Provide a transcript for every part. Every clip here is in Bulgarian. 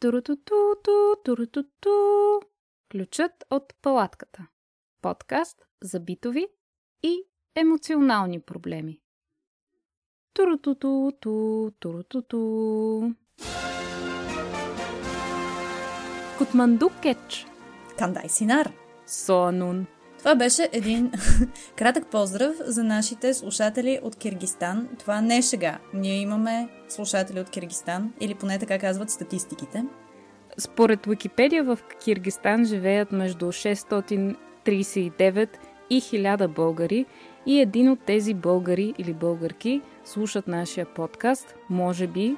Турутуту, турутуту. Ключът от палатката. Подкаст за битови и емоционални проблеми. Турутуту, турутуту. Кутманду кетч. Кандай Синар. Соанун. Това беше един кратък поздрав за нашите слушатели от Киргистан. Това не е шега. Ние имаме слушатели от Киргистан, или поне така казват статистиките. Според Википедия в Киргистан живеят между 639 и 1000 българи и един от тези българи или българки слушат нашия подкаст, може би,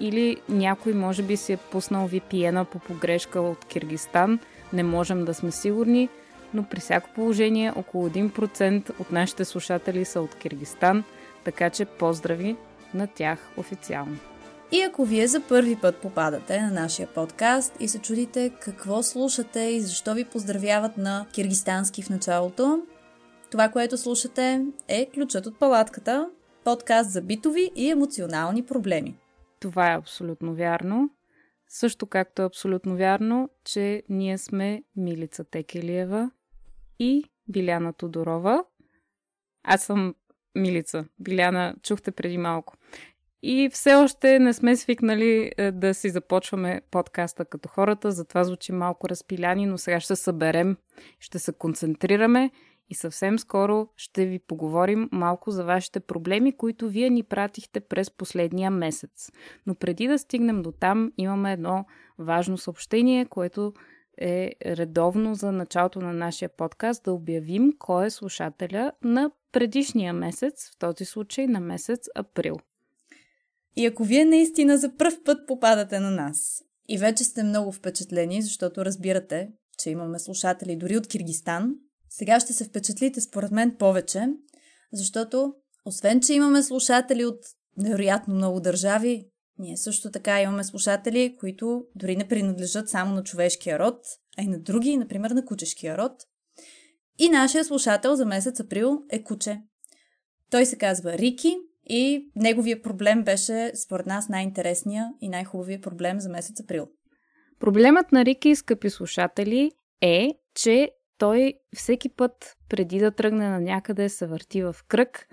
или някой може би си е пуснал VPN-а по погрешка от Киргистан, не можем да сме сигурни, но при всяко положение около 1% от нашите слушатели са от Киргистан, така че поздрави на тях официално. И ако вие за първи път попадате на нашия подкаст и се чудите какво слушате и защо ви поздравяват на киргистански в началото, това, което слушате е Ключът от палатката, подкаст за битови и емоционални проблеми. Това е абсолютно вярно. Също както е абсолютно вярно, че ние сме Милица Текелиева и Биляна Тодорова. Аз съм Милица. Биляна, чухте преди малко. И все още не сме свикнали е, да си започваме подкаста като хората, затова звучи малко разпиляни, но сега ще съберем, ще се концентрираме и съвсем скоро ще ви поговорим малко за вашите проблеми, които вие ни пратихте през последния месец. Но преди да стигнем до там, имаме едно важно съобщение, което е редовно за началото на нашия подкаст да обявим кой е слушателя на предишния месец, в този случай на месец април. И ако вие наистина за пръв път попадате на нас и вече сте много впечатлени, защото разбирате, че имаме слушатели дори от Киргистан, сега ще се впечатлите според мен повече, защото освен, че имаме слушатели от невероятно много държави, ние също така имаме слушатели, които дори не принадлежат само на човешкия род, а и на други, например на кучешкия род. И нашия слушател за месец април е куче. Той се казва Рики и неговия проблем беше, според нас, най-интересния и най-хубавия проблем за месец април. Проблемът на Рики, скъпи слушатели, е, че той всеки път, преди да тръгне на някъде, се върти в кръг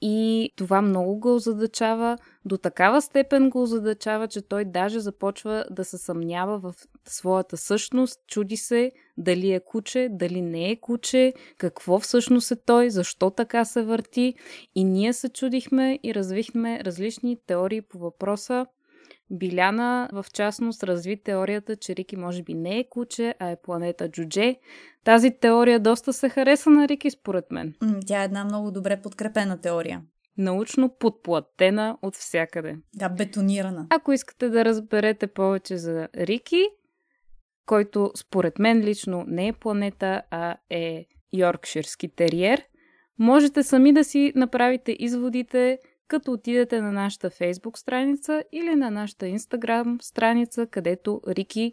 и това много го озадачава, до такава степен го озадачава, че той даже започва да се съмнява в своята същност, чуди се дали е куче, дали не е куче, какво всъщност е той, защо така се върти. И ние се чудихме и развихме различни теории по въпроса. Биляна в частност разви теорията, че Рики може би не е куче, а е планета Джудже. Тази теория доста се хареса на Рики според мен. Тя е една много добре подкрепена теория. Научно подплатена от всякъде. Да, бетонирана. Ако искате да разберете повече за Рики, който според мен лично не е планета, а е Йоркширски териер, можете сами да си направите изводите като отидете на нашата фейсбук страница или на нашата инстаграм страница, където Рики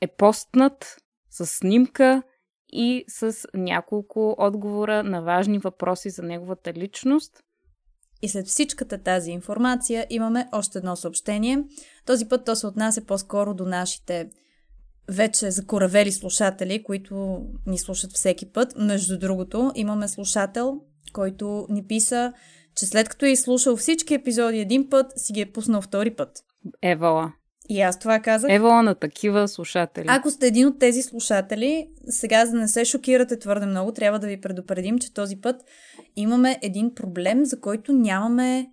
е постнат с снимка и с няколко отговора на важни въпроси за неговата личност. И след всичката тази информация имаме още едно съобщение. Този път то се отнася по-скоро до нашите вече закоравели слушатели, които ни слушат всеки път. Между другото, имаме слушател, който ни писа, че след като е изслушал всички епизоди един път, си ги е пуснал втори път. Евала. И аз това казах. Евала на такива слушатели. Ако сте един от тези слушатели, сега за да не се шокирате твърде много, трябва да ви предупредим, че този път имаме един проблем, за който нямаме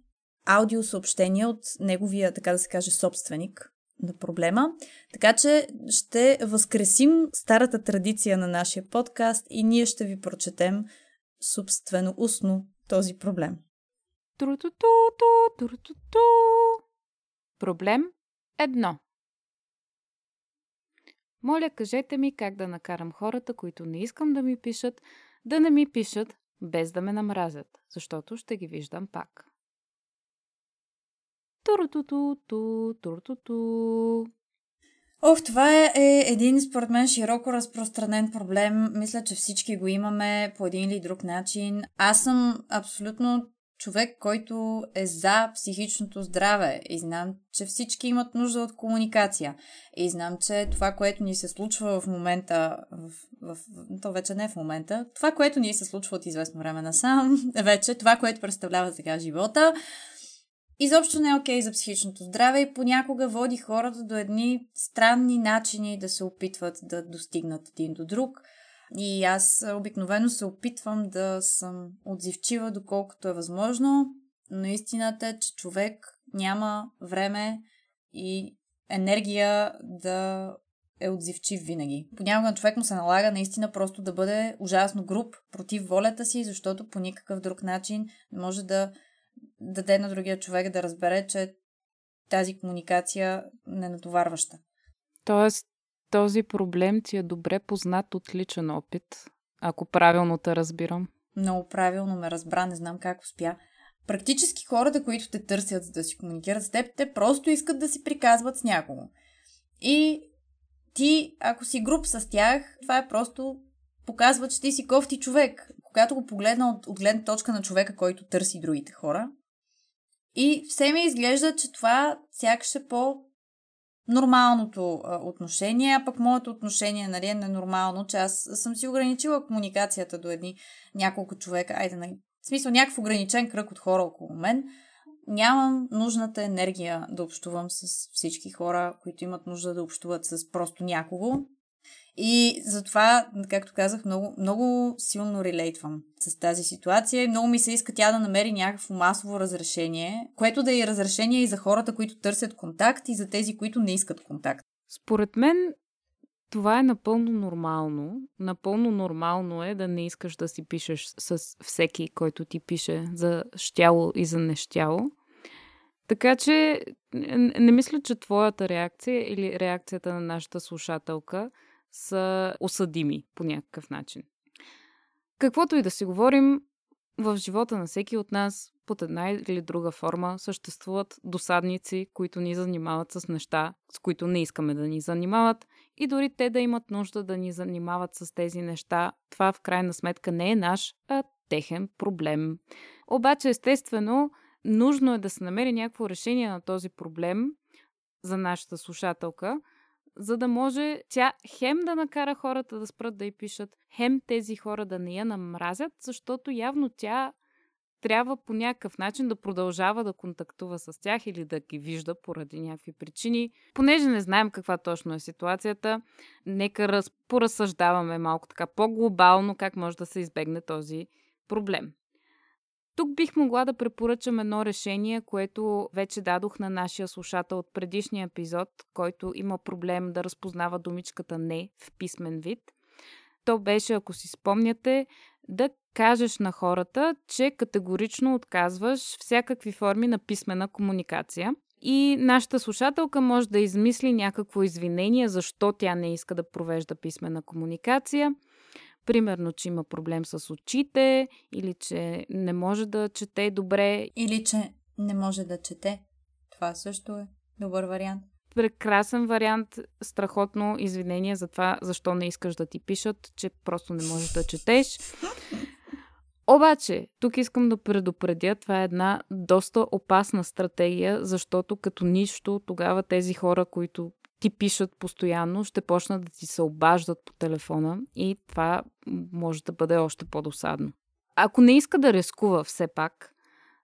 аудиосъобщение от неговия, така да се каже, собственик на проблема. Така че ще възкресим старата традиция на нашия подкаст и ние ще ви прочетем собствено устно този проблем. Проблем едно. Моля, кажете ми как да накарам хората, които не искам да ми пишат, да не ми пишат, без да ме намразят, защото ще ги виждам пак. Турутуту, турутуту. Ох, това е, е един, според мен, широко разпространен проблем. Мисля, че всички го имаме по един или друг начин. Аз съм абсолютно човек, който е за психичното здраве и знам, че всички имат нужда от комуникация. И знам, че това, което ни се случва в момента, в, в, то вече не е в момента, това, което ни се случва от известно време насам, вече това, което представлява сега живота, изобщо не е окей okay за психичното здраве и понякога води хората до едни странни начини да се опитват да достигнат един до друг – и аз обикновено се опитвам да съм отзивчива доколкото е възможно, но истината е, че човек няма време и енергия да е отзивчив винаги. Понякога на човек му се налага наистина просто да бъде ужасно груб против волята си, защото по никакъв друг начин не може да даде на другия човек да разбере, че тази комуникация не натоварваща. Тоест, този проблем ти е добре познат от личен опит, ако правилно те разбирам. Много правилно ме разбра, не знам как успя. Практически хората, които те търсят за да си комуникират с теб, те просто искат да си приказват с някого. И ти, ако си груп с тях, това е просто показва, че ти си кофти човек. Когато го погледна от, от гледна точка на човека, който търси другите хора. И все ми изглежда, че това сякаш е по нормалното а, отношение, а пък моето отношение нали, е ненормално, че аз съм си ограничила комуникацията до едни няколко човека, айде, нали, в смисъл някакъв ограничен кръг от хора около мен. Нямам нужната енергия да общувам с всички хора, които имат нужда да общуват с просто някого. И затова, както казах, много, много силно релейтвам с тази ситуация и много ми се иска тя да намери някакво масово разрешение, което да е разрешение и за хората, които търсят контакт и за тези, които не искат контакт. Според мен това е напълно нормално. Напълно нормално е да не искаш да си пишеш с всеки, който ти пише за щяло и за нещяло. Така че не мисля, че твоята реакция или реакцията на нашата слушателка – са осъдими по някакъв начин. Каквото и да си говорим, в живота на всеки от нас под една или друга форма съществуват досадници, които ни занимават с неща, с които не искаме да ни занимават и дори те да имат нужда да ни занимават с тези неща, това в крайна сметка не е наш, а техен проблем. Обаче, естествено, нужно е да се намери някакво решение на този проблем за нашата слушателка – за да може тя хем да накара хората да спрат да й пишат, хем тези хора да не я намразят, защото явно тя трябва по някакъв начин да продължава да контактува с тях или да ги вижда поради някакви причини. Понеже не знаем каква точно е ситуацията, нека раз, поразсъждаваме малко така по-глобално как може да се избегне този проблем. Тук бих могла да препоръчам едно решение, което вече дадох на нашия слушател от предишния епизод, който има проблем да разпознава думичката не в писмен вид. То беше, ако си спомняте, да кажеш на хората, че категорично отказваш всякакви форми на писмена комуникация. И нашата слушателка може да измисли някакво извинение, защо тя не иска да провежда писмена комуникация – Примерно, че има проблем с очите, или че не може да чете добре. Или че не може да чете. Това също е добър вариант. Прекрасен вариант, страхотно извинение за това, защо не искаш да ти пишат, че просто не можеш да четеш. Обаче, тук искам да предупредя, това е една доста опасна стратегия, защото като нищо, тогава тези хора, които ти пишат постоянно, ще почнат да ти се обаждат по телефона и това може да бъде още по-досадно. Ако не иска да рискува все пак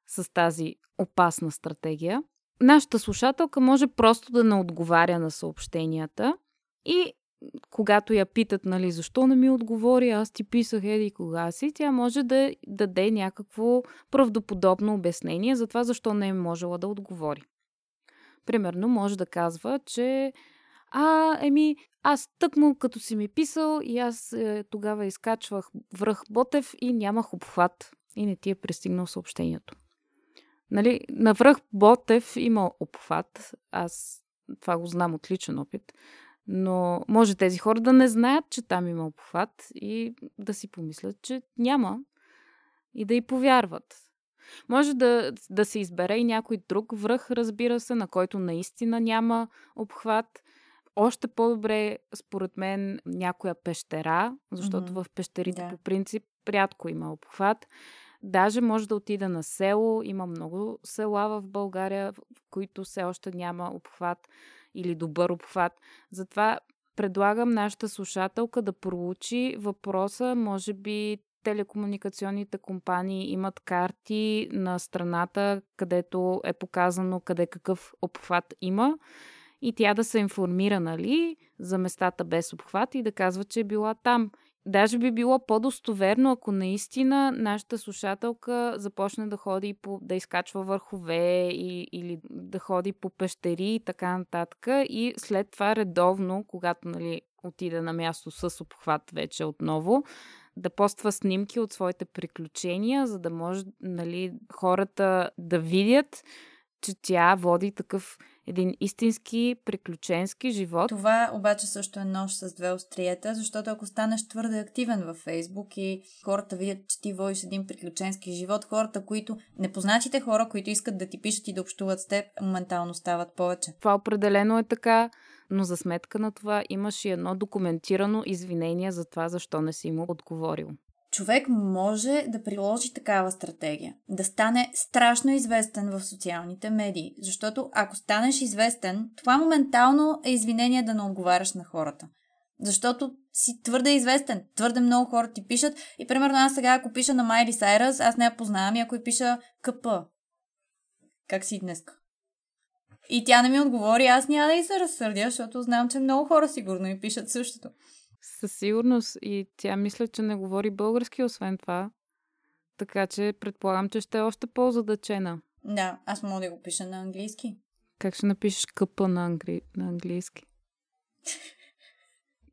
с тази опасна стратегия, нашата слушателка може просто да не отговаря на съобщенията и когато я питат, нали, защо не ми отговори, аз ти писах еди кога си, тя може да даде някакво правдоподобно обяснение за това, защо не е можела да отговори. Примерно може да казва, че а, еми, аз тъкмо като си ми писал и аз е, тогава изкачвах връх Ботев и нямах обхват и не ти е пристигнал съобщението. Нали, на връх Ботев има обхват, аз това го знам от личен опит, но може тези хора да не знаят, че там има обхват и да си помислят, че няма и да й повярват. Може да, да се избере и някой друг връх, разбира се, на който наистина няма обхват. Още по-добре, според мен, някоя пещера, защото mm-hmm. в пещерите да. по принцип рядко има обхват. Даже може да отида на село. Има много села в България, в които все още няма обхват или добър обхват. Затова предлагам нашата слушателка да проучи въпроса. Може би телекомуникационните компании имат карти на страната, където е показано къде какъв обхват има и тя да се информира, нали, за местата без обхват и да казва, че е била там. Даже би било по-достоверно, ако наистина нашата слушателка започне да ходи по, да изкачва върхове и, или да ходи по пещери и така нататък. И след това редовно, когато нали, отиде на място с обхват вече отново, да поства снимки от своите приключения, за да може нали, хората да видят, че тя води такъв един истински приключенски живот. Това обаче също е нож с две остриета, защото ако станеш твърде активен във Фейсбук и хората видят, че ти водиш един приключенски живот, хората, които, непознатите хора, които искат да ти пишат и да общуват с теб, моментално стават повече. Това определено е така, но за сметка на това имаш и едно документирано извинение за това, защо не си му отговорил човек може да приложи такава стратегия. Да стане страшно известен в социалните медии. Защото ако станеш известен, това моментално е извинение да не отговаряш на хората. Защото си твърде известен. Твърде много хора ти пишат. И примерно аз сега, ако пиша на Майли Сайрас, аз не я познавам и ако и пиша КП. Как си днес? И тя не ми отговори, аз няма да и се разсърдя, защото знам, че много хора сигурно ми пишат същото. Със сигурност. И тя мисля, че не говори български, освен това. Така че предполагам, че ще е още по-задачена. Да, аз мога да го пиша на английски. Как ще напишеш къпа на, англи... на английски?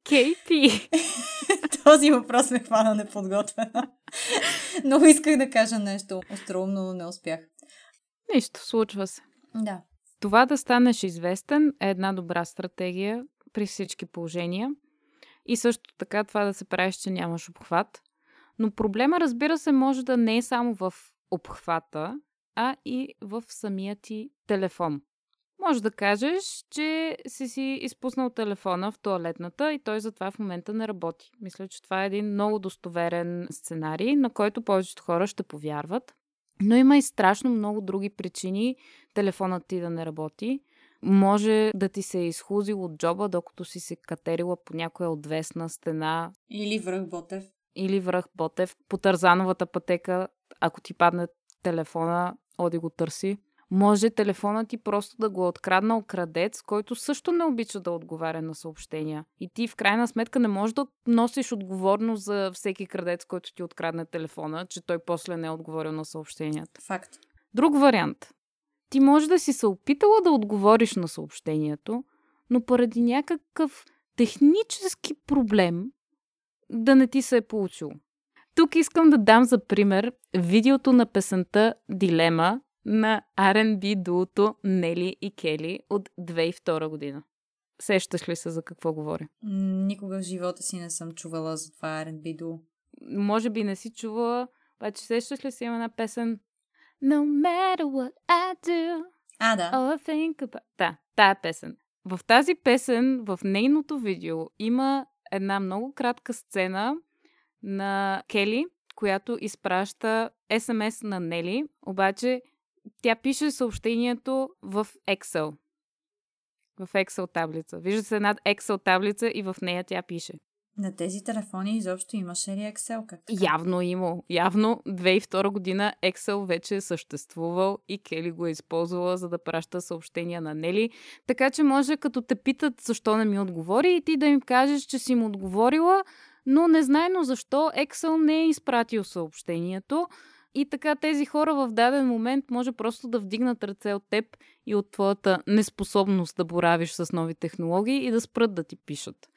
Кейти! Този въпрос ме хвана неподготвена. Много исках да кажа нещо остроумно, но не успях. Нищо, случва се. Да. Това да станеш известен е една добра стратегия при всички положения. И също така това да се правиш, че нямаш обхват. Но проблема, разбира се, може да не е само в обхвата, а и в самия ти телефон. Може да кажеш, че си си изпуснал телефона в туалетната и той затова в момента не работи. Мисля, че това е един много достоверен сценарий, на който повечето хора ще повярват. Но има и страшно много други причини телефонът ти да не работи. Може да ти се е изхузил от джоба, докато си се катерила по някоя отвесна стена. Или връх Ботев. Или връх Ботев. По Тързановата пътека, ако ти падне телефона, оди го търси. Може телефона ти просто да го е откраднал крадец, който също не обича да отговаря на съобщения. И ти в крайна сметка не можеш да носиш отговорност за всеки крадец, който ти открадне телефона, че той после не е отговорил на съобщенията. Факт. Друг вариант. Ти може да си се опитала да отговориш на съобщението, но поради някакъв технически проблем да не ти се е получило. Тук искам да дам за пример видеото на песента Дилема на R&B дуото Нели и Кели от 2002 година. Сещаш ли се за какво говоря? Никога в живота си не съм чувала за това R&B дуо. Може би не си чувала, обаче сещаш ли си има една песен No matter what I do. А, да. All I think about... Да, тая песен. В тази песен, в нейното видео, има една много кратка сцена на Кели, която изпраща СМС на Нели, обаче тя пише съобщението в Excel. В Excel таблица. Вижда се една Excel таблица и в нея тя пише. На тези телефони изобщо имаше ли Excel? Как така? Явно има. Явно 2002 година Excel вече е съществувал и Кели го е използвала, за да праща съобщения на Нели. Така че може като те питат защо не ми отговори и ти да им кажеш, че си му отговорила, но незнайно защо Excel не е изпратил съобщението. И така тези хора в даден момент може просто да вдигнат ръце от теб и от твоята неспособност да боравиш с нови технологии и да спрат да ти пишат.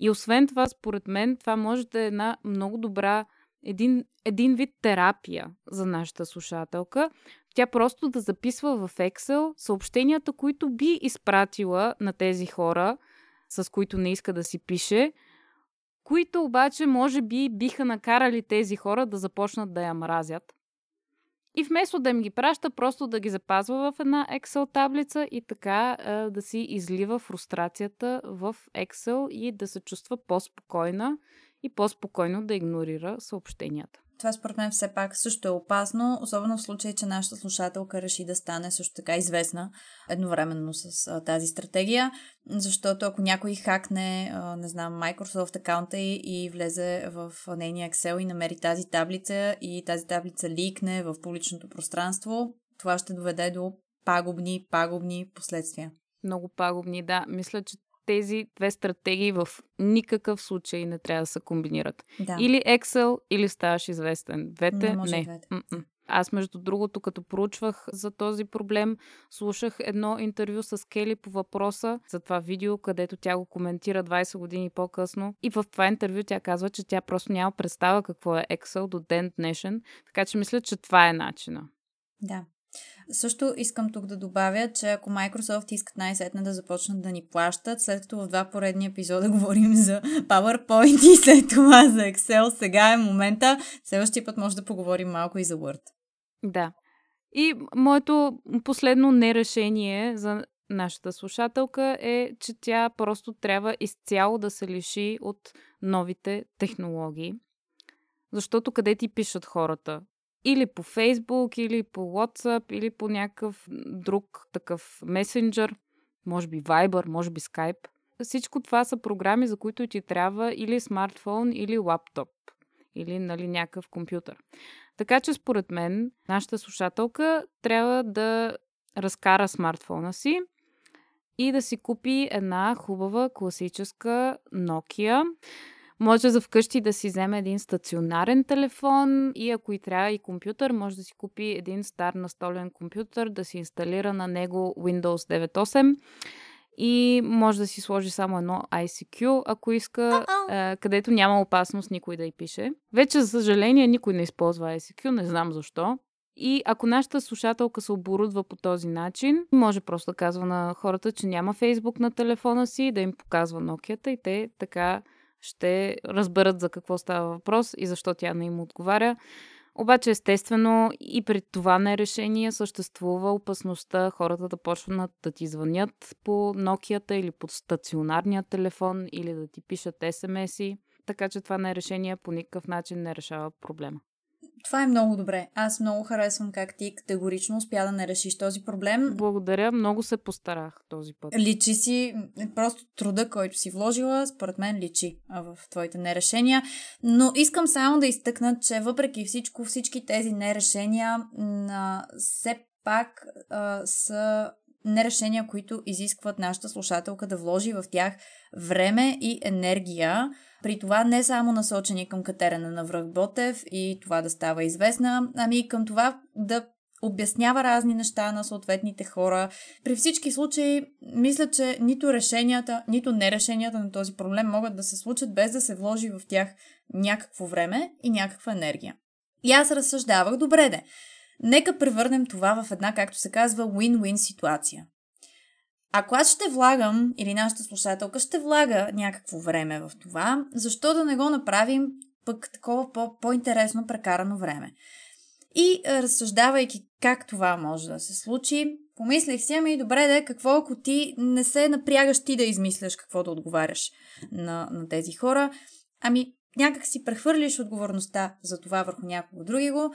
И освен това, според мен, това може да е една много добра, един, един вид терапия за нашата слушателка. Тя просто да записва в Excel съобщенията, които би изпратила на тези хора, с които не иска да си пише, които обаче може би биха накарали тези хора да започнат да я мразят. И вместо да им ги праща, просто да ги запазва в една Excel таблица и така а, да си излива фрустрацията в Excel и да се чувства по-спокойна и по-спокойно да игнорира съобщенията. Това според мен все пак също е опасно, особено в случай, че нашата слушателка реши да стане също така известна едновременно с а, тази стратегия, защото ако някой хакне, а, не знам, Microsoft акаунта и, и влезе в нейния Excel и намери тази таблица и тази таблица ликне в публичното пространство, това ще доведе до пагубни, пагубни последствия. Много пагубни, да. Мисля, че тези две стратегии в никакъв случай не трябва да се комбинират. Да. Или Excel, или ставаш известен. Двете Не може не. двете. М-м. Аз, между другото, като проучвах за този проблем, слушах едно интервю с Кели по въпроса за това видео, където тя го коментира 20 години по-късно. И в това интервю тя казва, че тя просто няма представа какво е Excel до ден днешен. Така че мисля, че това е начина. Да. Също искам тук да добавя, че ако Microsoft искат най-сетне да започнат да ни плащат, след като в два поредни епизода говорим за PowerPoint и след това за Excel, сега е момента. Следващия път може да поговорим малко и за Word. Да. И моето последно нерешение за нашата слушателка е, че тя просто трябва изцяло да се лиши от новите технологии. Защото къде ти пишат хората? Или по Фейсбук, или по WhatsApp, или по някакъв друг такъв месенджер, може би Viber, може би Skype. Всичко това са програми, за които ти трябва или смартфон, или лаптоп, или нали, някакъв компютър. Така че според мен нашата слушателка трябва да разкара смартфона си и да си купи една хубава класическа Nokia. Може за вкъщи да си вземе един стационарен телефон и ако и трябва и компютър, може да си купи един стар настолен компютър, да си инсталира на него Windows 9.8 и може да си сложи само едно ICQ, ако иска, е, където няма опасност никой да й пише. Вече, за съжаление, никой не използва ICQ, не знам защо. И ако нашата слушателка се оборудва по този начин, може просто да казва на хората, че няма Фейсбук на телефона си, да им показва Nokia и те така ще разберат за какво става въпрос и защо тя не им отговаря. Обаче, естествено, и при това нерешение съществува опасността хората да почнат да ти звънят по Nokia или по стационарния телефон или да ти пишат СМС-и. Така че това нерешение по никакъв начин не решава проблема. Това е много добре. Аз много харесвам как ти категорично успя да не решиш този проблем. Благодаря, много се постарах този път. Личи си, просто труда, който си вложила, според мен личи в твоите нерешения. Но искам само да изтъкна, че въпреки всичко, всички тези нерешения все пак а, са нерешения, които изискват нашата слушателка да вложи в тях време и енергия. При това не само насочени към катерена на връх Ботев и това да става известна, ами и към това да обяснява разни неща на съответните хора. При всички случаи, мисля, че нито решенията, нито нерешенията на този проблем могат да се случат без да се вложи в тях някакво време и някаква енергия. И аз разсъждавах, добре де, нека превърнем това в една, както се казва, win-win ситуация. Ако аз ще влагам, или нашата слушателка ще влага някакво време в това, защо да не го направим пък такова по- по-интересно прекарано време? И разсъждавайки как това може да се случи, помислих си, ами добре да какво ако ти не се напрягаш ти да измисляш какво да отговаряш на, на тези хора, ами някак си прехвърлиш отговорността за това върху някого други го.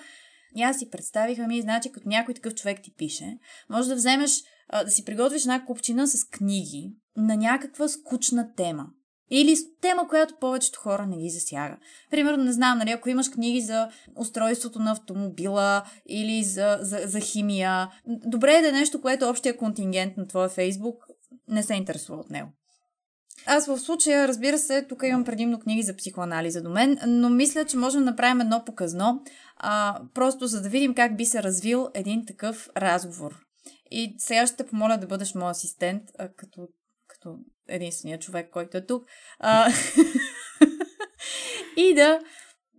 И аз си представих, ами, значи, като някой такъв човек ти пише, може да вземеш, а, да си приготвиш една купчина с книги на някаква скучна тема. Или тема, която повечето хора не ги засяга. Примерно, не знам, нали, ако имаш книги за устройството на автомобила или за, за, за химия, добре е да е нещо, което общия контингент на твоя фейсбук не се интересува от него. Аз в случая, разбира се, тук имам предимно книги за психоанализа до мен, но мисля, че можем да направим едно показно, а, просто за да видим как би се развил един такъв разговор. И сега ще те помоля да бъдеш мой асистент, а, като, като единствения човек, който е тук. А, и да,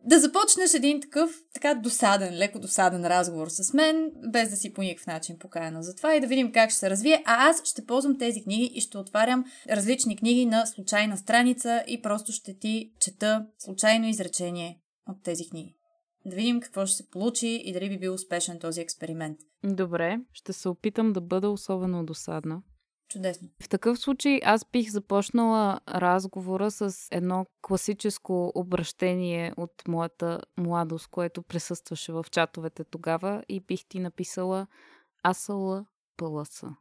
да започнеш един такъв така досаден, леко досаден разговор с мен, без да си по никакъв начин покаяна за това и да видим как ще се развие. А аз ще ползвам тези книги и ще отварям различни книги на случайна страница и просто ще ти чета случайно изречение от тези книги. Да видим какво ще се получи и дали би бил успешен този експеримент. Добре, ще се опитам да бъда особено досадна. Чудесно. В такъв случай аз бих започнала разговора с едно класическо обращение от моята младост, което присъстваше в чатовете тогава и бих ти написала Асала Пълъса.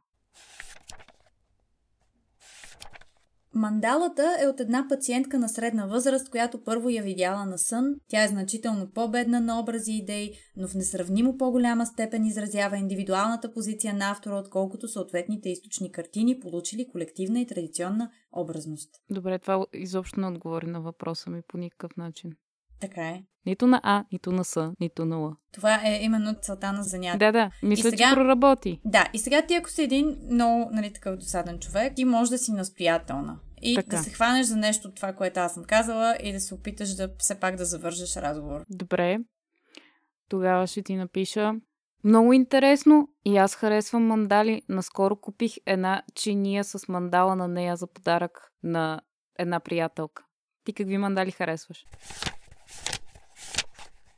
Мандалата е от една пациентка на средна възраст, която първо я видяла на сън. Тя е значително по-бедна на образи и идеи, но в несравнимо по-голяма степен изразява индивидуалната позиция на автора, отколкото съответните източни картини, получили колективна и традиционна образност. Добре, това изобщо не отговори на въпроса ми по никакъв начин. Така е. Нито на А, нито на С, нито на Л. Това е именно целта на занятие. Да, да. Мисля, сега... че проработи. Да, и сега ти ако си един много нали, такъв досаден човек, ти можеш да си настоятелна. И така. да се хванеш за нещо това, което аз съм казала и да се опиташ да все пак да завържеш разговор. Добре. Тогава ще ти напиша. Много интересно и аз харесвам мандали. Наскоро купих една чиния с мандала на нея за подарък на една приятелка. Ти какви мандали харесваш?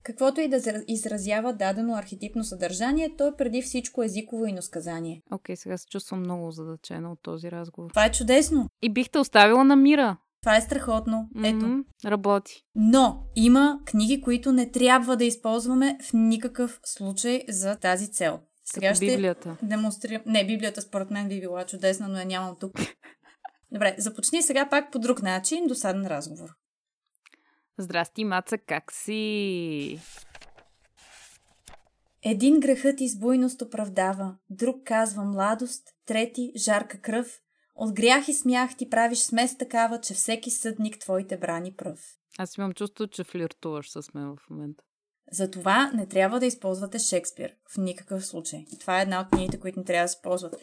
Каквото и да изразява дадено архетипно съдържание, то е преди всичко езиково иносказание. Окей, okay, сега се чувствам много задачена от този разговор. Това е чудесно. И бих те оставила на мира. Това е страхотно. Ето. Mm-hmm, работи. Но има книги, които не трябва да използваме в никакъв случай за тази цел. Сега Като ще Библията. демонстрирам. Не, Библията според мен би била чудесна, но я нямам тук. Добре, започни сега пак по друг начин, досаден разговор. Здрасти, Маца, как си? Един грехът и буйност оправдава, друг казва младост, трети жарка кръв. От грях и смях ти правиш смес такава, че всеки съдник твоите брани пръв. Аз имам чувство, че флиртуваш с мен в момента. Затова не трябва да използвате Шекспир в никакъв случай. Това е една от книгите, които не трябва да се ползват.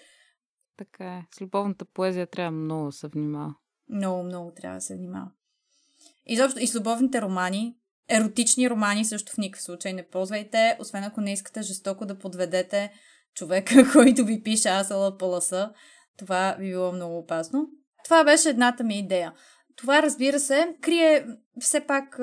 Така е. С любовната поезия трябва много да се внимава. Много, много трябва да се внимава. Изобщо и с любовните романи, еротични романи също в никакъв случай не ползвайте, освен ако не искате жестоко да подведете човека, който ви пише Асала Паласа. Това би било много опасно. Това беше едната ми идея. Това, разбира се, крие все пак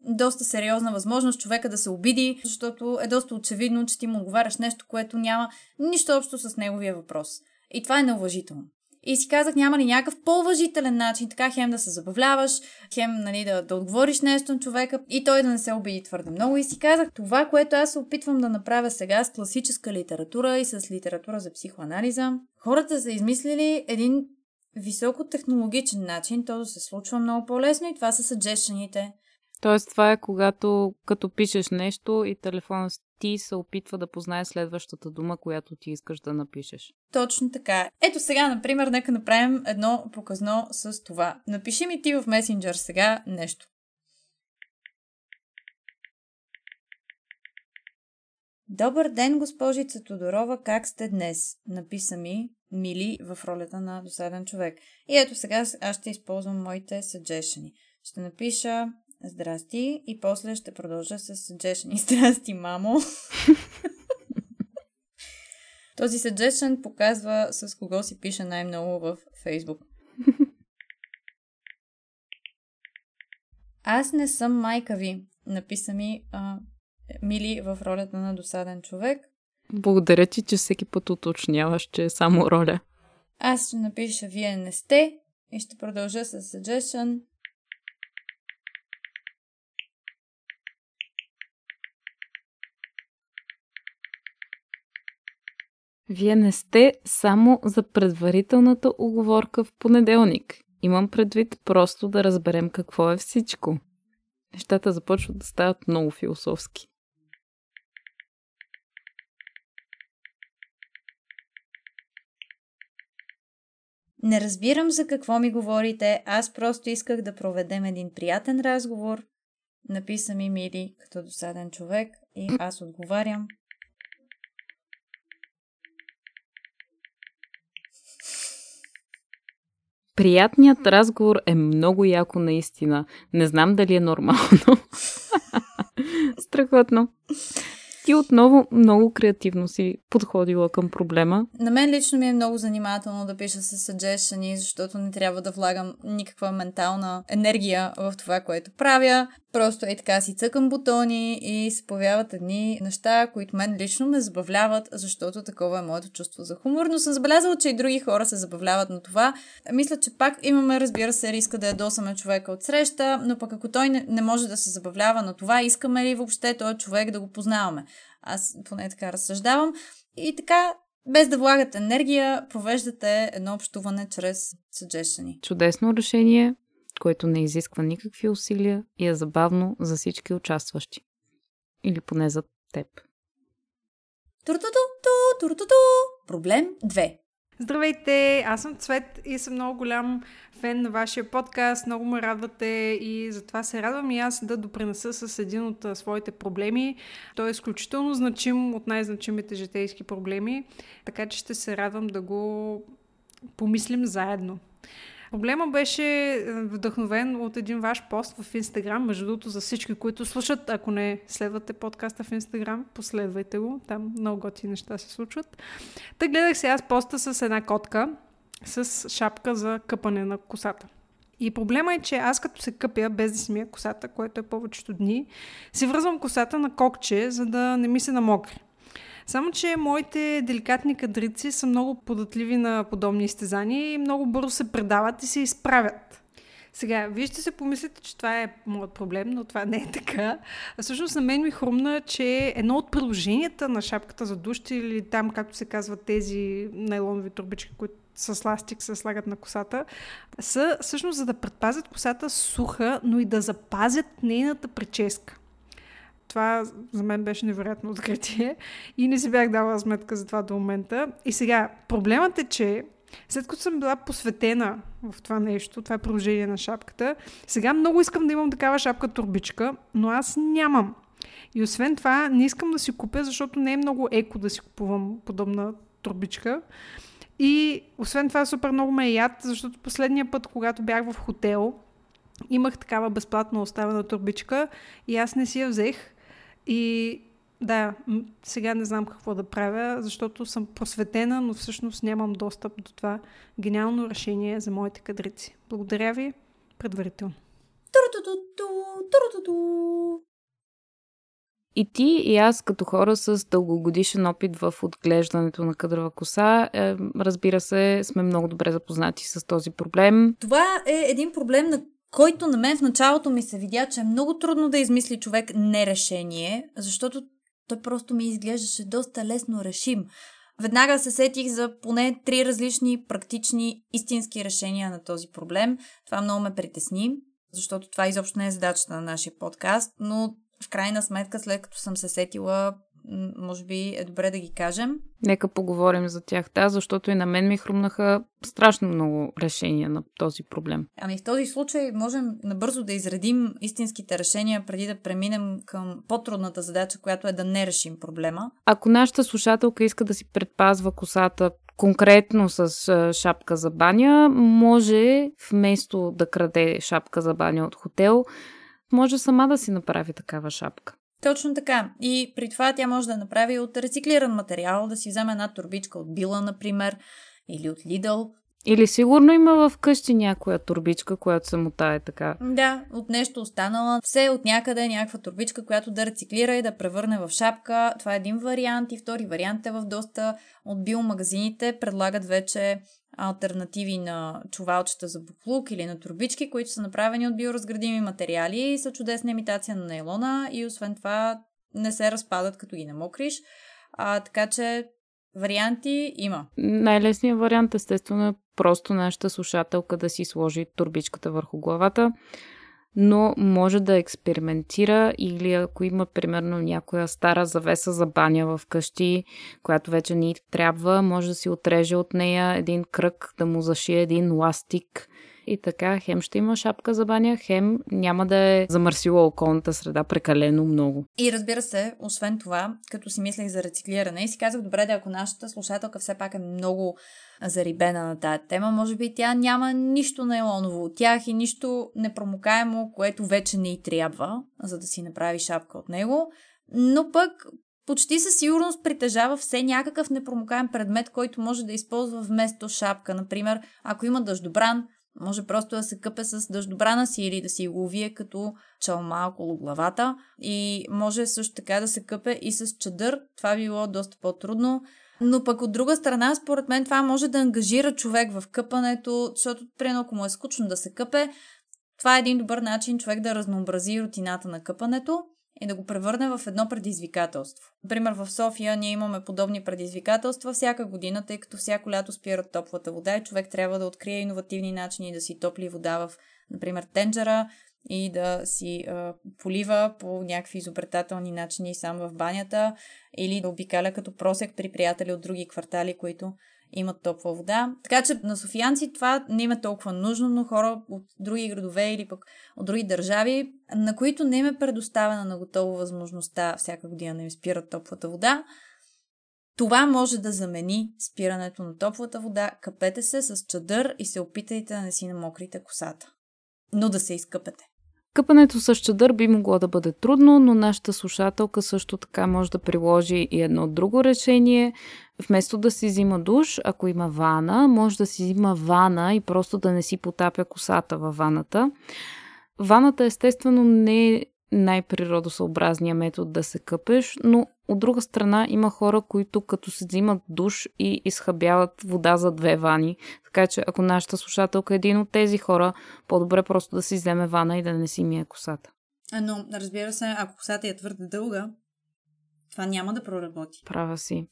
доста сериозна възможност човека да се обиди, защото е доста очевидно, че ти му отговаряш нещо, което няма нищо общо с неговия въпрос. И това е неуважително. И си казах, няма ли някакъв по-уважителен начин, така хем да се забавляваш, хем нали, да, да отговориш нещо на човека и той да не се обиди твърде много. И си казах, това, което аз се опитвам да направя сега с класическа литература и с литература за психоанализа, хората са измислили един високотехнологичен начин, то да се случва много по-лесно и това са съджешените. Тоест, това е когато като пишеш нещо и телефонът ти се опитва да познае следващата дума, която ти искаш да напишеш. Точно така. Ето сега, например, нека направим едно показно с това. Напиши ми ти в месенджер сега нещо. Добър ден, госпожица Тодорова, как сте днес? Написа ми Мили в ролята на досаден човек. И ето сега аз ще използвам моите съджешени. Ще напиша Здрасти. И после ще продължа с suggestion. Здрасти, мамо. Този suggestion показва с кого си пише най-много в Фейсбук. Аз не съм майка ви, написа ми а, Мили в ролята на досаден човек. Благодаря ти, че всеки път уточняваш, че е само роля. Аз ще напиша Вие не сте и ще продължа с suggestion. Вие не сте само за предварителната оговорка в понеделник. Имам предвид просто да разберем какво е всичко. Нещата започват да стават много философски. Не разбирам за какво ми говорите, аз просто исках да проведем един приятен разговор. Написа ми Мили като досаден човек и аз отговарям. Приятният разговор е много яко наистина. Не знам дали е нормално. Страхотно. Ти отново много креативно си подходила към проблема. На мен лично ми е много занимателно да пиша с съджешани, защото не трябва да влагам никаква ментална енергия в това, което правя. Просто е така си цъкам бутони и се появяват едни неща, които мен лично ме забавляват, защото такова е моето чувство за хумор. Но съм забелязала, че и други хора се забавляват на това. Мисля, че пак имаме, разбира се, риска да ядосаме човека от среща, но пък ако той не, не може да се забавлява на това, искаме ли въобще този човек да го познаваме? Аз поне така разсъждавам. И така, без да влагате енергия, провеждате едно общуване чрез съджешени. Чудесно решение, което не изисква никакви усилия и е забавно за всички участващи. Или поне за теб. Туртуту, туртуту. Проблем 2. Здравейте, аз съм Цвет и съм много голям фен на вашия подкаст. Много ме радвате и затова се радвам и аз да допринеса с един от своите проблеми. Той е изключително значим от най-значимите житейски проблеми, така че ще се радвам да го помислим заедно. Проблема беше е, вдъхновен от един ваш пост в Инстаграм. Между другото, за всички, които слушат, ако не следвате подкаста в Инстаграм, последвайте го. Там много готини неща се случват. Та гледах се аз поста с една котка с шапка за къпане на косата. И проблема е, че аз като се къпя, без да си мия косата, което е повечето дни, си връзвам косата на кокче, за да не ми се намокри. Само, че моите деликатни кадрици са много податливи на подобни изтезания и много бързо се предават и се изправят. Сега, вие ще се помислите, че това е моят проблем, но това не е така. А всъщност на мен ми хрумна, че едно от приложенията на шапката за душ или там, както се казват тези найлонови турбички, които с ластик се слагат на косата, са всъщност за да предпазят косата суха, но и да запазят нейната прическа. Това за мен беше невероятно откритие и не си бях дала сметка за това до момента. И сега, проблемът е, че след като съм била посветена в това нещо, това е приложение на шапката, сега много искам да имам такава шапка-турбичка, но аз нямам. И освен това, не искам да си купя, защото не е много еко да си купувам подобна турбичка. И освен това, супер много ме е яд, защото последния път, когато бях в хотел, имах такава безплатно оставена турбичка и аз не си я взех, и да, сега не знам какво да правя, защото съм просветена, но всъщност нямам достъп до това гениално решение за моите кадрици. Благодаря ви предварително. И ти и аз като хора с дългогодишен опит в отглеждането на кадрова коса, е, разбира се, сме много добре запознати с този проблем. Това е един проблем, на който на мен в началото ми се видя, че е много трудно да измисли човек нерешение, защото той просто ми изглеждаше доста лесно решим. Веднага се сетих за поне три различни практични истински решения на този проблем. Това много ме притесни, защото това изобщо не е задачата на нашия подкаст, но в крайна сметка, след като съм се сетила, може би е добре да ги кажем. Нека поговорим за тях, да, защото и на мен ми хрумнаха страшно много решения на този проблем. Ами в този случай можем набързо да изредим истинските решения, преди да преминем към по-трудната задача, която е да не решим проблема. Ако нашата слушателка иска да си предпазва косата конкретно с шапка за баня, може вместо да краде шапка за баня от хотел, може сама да си направи такава шапка. Точно така. И при това тя може да направи от рециклиран материал, да си вземе една турбичка от Била, например, или от Lidl. Или сигурно има в къщи някоя турбичка, която се мутае така. Да, от нещо останала. Все от някъде някаква турбичка, която да рециклира и да превърне в шапка. Това е един вариант. И втори вариант е в доста от биомагазините. Предлагат вече альтернативи на чувалчета за буклук или на турбички, които са направени от биоразградими материали и са чудесна имитация на нейлона и освен това не се разпадат като ги намокриш. А, така че варианти има. Най-лесният вариант естествено е просто нашата слушателка да си сложи турбичката върху главата но може да експериментира или ако има примерно някоя стара завеса за баня в къщи, която вече ни трябва, може да си отреже от нея един кръг, да му зашие един ластик и така хем ще има шапка за баня, хем няма да е замърсила околната среда прекалено много. И разбира се, освен това, като си мислех за рециклиране и си казах, добре да ако нашата слушателка все пак е много зарибена на тази тема, може би тя няма нищо нейлоново от тях и нищо непромокаемо, което вече не й трябва, за да си направи шапка от него. Но пък почти със сигурност притежава все някакъв непромокаем предмет, който може да използва вместо шапка. Например, ако има дъждобран, може просто да се къпе с дъждобрана си или да си го увие като чалма около главата. И може също така да се къпе и с чадър. Това би било доста по-трудно. Но пък от друга страна, според мен това може да ангажира човек в къпането, защото, примерно, ако му е скучно да се къпе, това е един добър начин човек да разнообрази рутината на къпането и да го превърне в едно предизвикателство. Например, в София ние имаме подобни предизвикателства всяка година, тъй като всяко лято спират топлата вода и човек трябва да открие иновативни начини да си топли вода в, например, тенджера и да си а, полива по някакви изобретателни начини сам в банята или да обикаля като просек при приятели от други квартали, които имат топла вода. Така че на софиянци това не има е толкова нужно, но хора от други градове или пък от други държави, на които не им е предоставена на готово възможността всяка година да им спират топлата вода, това може да замени спирането на топлата вода. Капете се с чадър и се опитайте да не си намокрите косата. Но да се изкъпете. Къпането с чадър би могло да бъде трудно, но нашата слушателка също така може да приложи и едно друго решение. Вместо да си взима душ, ако има вана, може да си взима вана и просто да не си потапя косата във ваната. Ваната естествено не е най-природосъобразният метод да се къпеш, но от друга страна има хора, които като се взимат душ и изхабяват вода за две вани. Така че ако нашата слушателка е един от тези хора, по-добре просто да си вземе вана и да не си мие косата. Но, разбира се, ако косата е твърде дълга, това няма да проработи. Права си.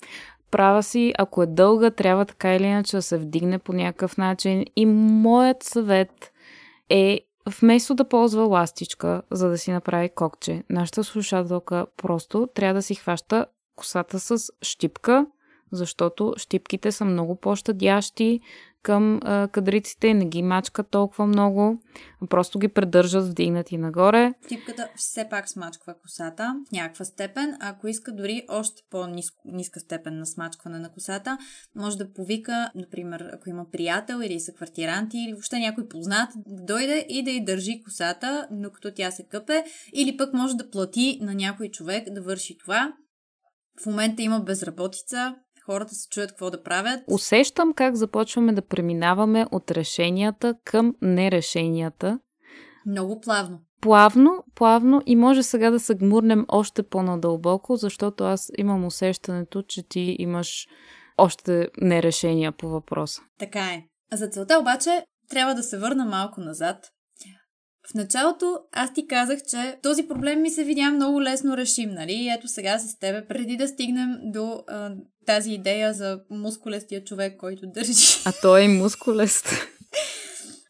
Права си, ако е дълга, трябва така или иначе да се вдигне по някакъв начин. И моят съвет е Вместо да ползва ластичка, за да си направи кокче, нашата слушателка просто трябва да си хваща косата с щипка, защото щипките са много по-щадящи към а, кадриците не ги мачка толкова много. Просто ги придържат вдигнати нагоре. Щипката все пак смачква косата в някаква степен. Ако иска дори още по-ниска степен на смачкване на косата, може да повика, например, ако има приятел или са квартиранти или въобще някой познат, да дойде и да й държи косата, докато тя се къпе, или пък може да плати на някой човек да върши това. В момента има безработица, хората се чуят какво да правят. Усещам как започваме да преминаваме от решенията към нерешенията. Много плавно. Плавно, плавно и може сега да се гмурнем още по-надълбоко, защото аз имам усещането, че ти имаш още нерешения по въпроса. Така е. А за целта обаче трябва да се върна малко назад в началото аз ти казах, че този проблем ми се видя много лесно решим, нали? И ето сега с тебе, преди да стигнем до а, тази идея за мускулестия човек, който държи. А той е мускулест.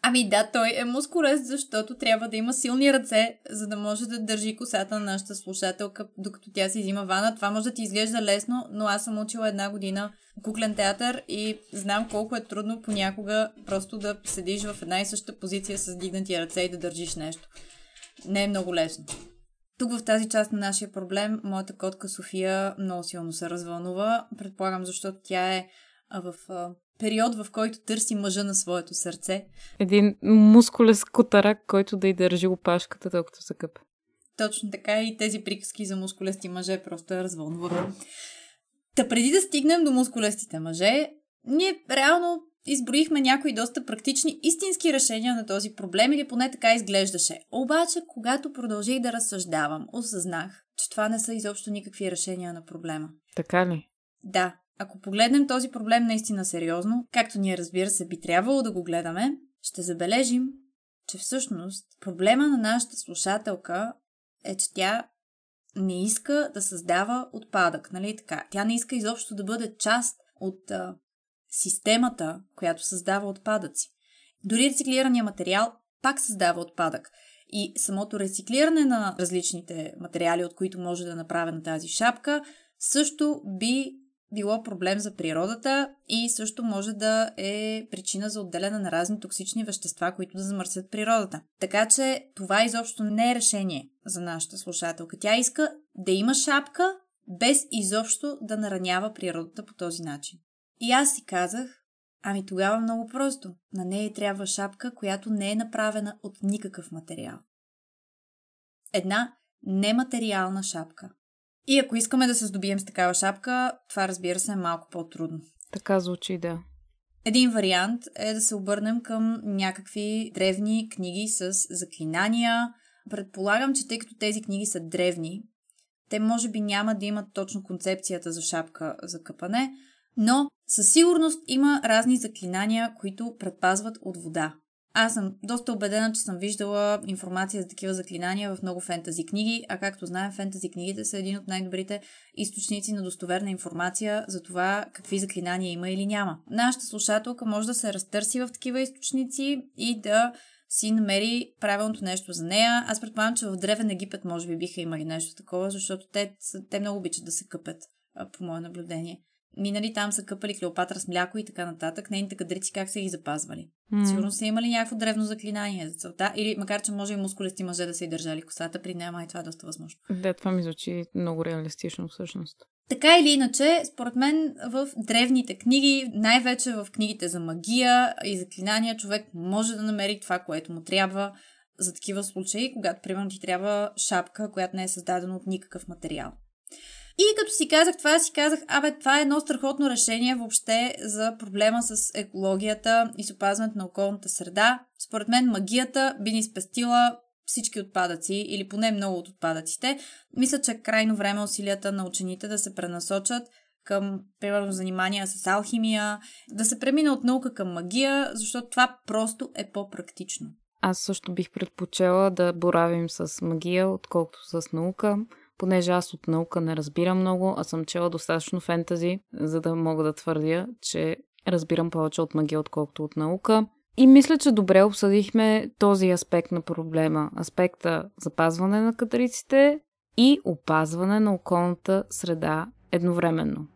Ами да, той е мускулест, защото трябва да има силни ръце, за да може да държи косата на нашата слушателка, докато тя си взима вана. Това може да ти изглежда лесно, но аз съм учила една година куклен театър и знам колко е трудно понякога просто да седиш в една и съща позиция с дигнати ръце и да държиш нещо. Не е много лесно. Тук в тази част на нашия проблем, моята котка София много силно се развълнува. Предполагам, защото тя е в период, в който търси мъжа на своето сърце. Един мускулес котарак, който да й държи опашката, докато се къпе. Точно така и тези приказки за мускулести мъже просто е развълнуваха. Та преди да стигнем до мускулестите мъже, ние реално изброихме някои доста практични, истински решения на този проблем или поне така изглеждаше. Обаче, когато продължих да разсъждавам, осъзнах, че това не са изобщо никакви решения на проблема. Така ли? Да. Ако погледнем този проблем наистина сериозно, както ние разбира се би трябвало да го гледаме, ще забележим, че всъщност проблема на нашата слушателка е, че тя не иска да създава отпадък, нали така? Тя не иска изобщо да бъде част от а, системата, която създава отпадъци. Дори рециклирания материал пак създава отпадък. И самото рециклиране на различните материали, от които може да направя на тази шапка, също би било проблем за природата и също може да е причина за отделяне на разни токсични вещества, които да замърсят природата. Така че това изобщо не е решение за нашата слушателка. Тя иска да има шапка, без изобщо да наранява природата по този начин. И аз си казах, ами тогава много просто. На нея трябва шапка, която не е направена от никакъв материал. Една нематериална шапка. И ако искаме да се здобием с такава шапка, това разбира се е малко по-трудно. Така звучи, да. Един вариант е да се обърнем към някакви древни книги с заклинания. Предполагам, че тъй като тези книги са древни, те може би няма да имат точно концепцията за шапка за къпане, но със сигурност има разни заклинания, които предпазват от вода. Аз съм доста убедена, че съм виждала информация за такива заклинания в много фентази книги, а както знаем, фентази книгите са един от най-добрите източници на достоверна информация за това какви заклинания има или няма. Нашата слушателка може да се разтърси в такива източници и да си намери правилното нещо за нея. Аз предполагам, че в Древен Египет може би биха имали нещо такова, защото те, те много обичат да се къпят, по мое наблюдение минали там са къпали Клеопатра с мляко и така нататък. Нейните кадрици как са ги запазвали? Mm. Сигурно са имали някакво древно заклинание за целта. Или макар, че може и мускулести мъже да са и държали косата, при нея май това е доста възможно. Да, това ми звучи много реалистично всъщност. Така или иначе, според мен в древните книги, най-вече в книгите за магия и заклинания, човек може да намери това, което му трябва за такива случаи, когато, примерно, ти трябва шапка, която не е създадена от никакъв материал. И като си казах това, си казах, абе, това е едно страхотно решение въобще за проблема с екологията и с опазването на околната среда. Според мен магията би ни спестила всички отпадъци или поне много от отпадъците. Мисля, че е крайно време усилията на учените да се пренасочат към, примерно, занимания с алхимия, да се премина от наука към магия, защото това просто е по-практично. Аз също бих предпочела да боравим с магия, отколкото с наука понеже аз от наука не разбирам много, а съм чела достатъчно фентази, за да мога да твърдя, че разбирам повече от магия, отколкото от наука. И мисля, че добре обсъдихме този аспект на проблема. Аспекта запазване на катриците и опазване на околната среда едновременно.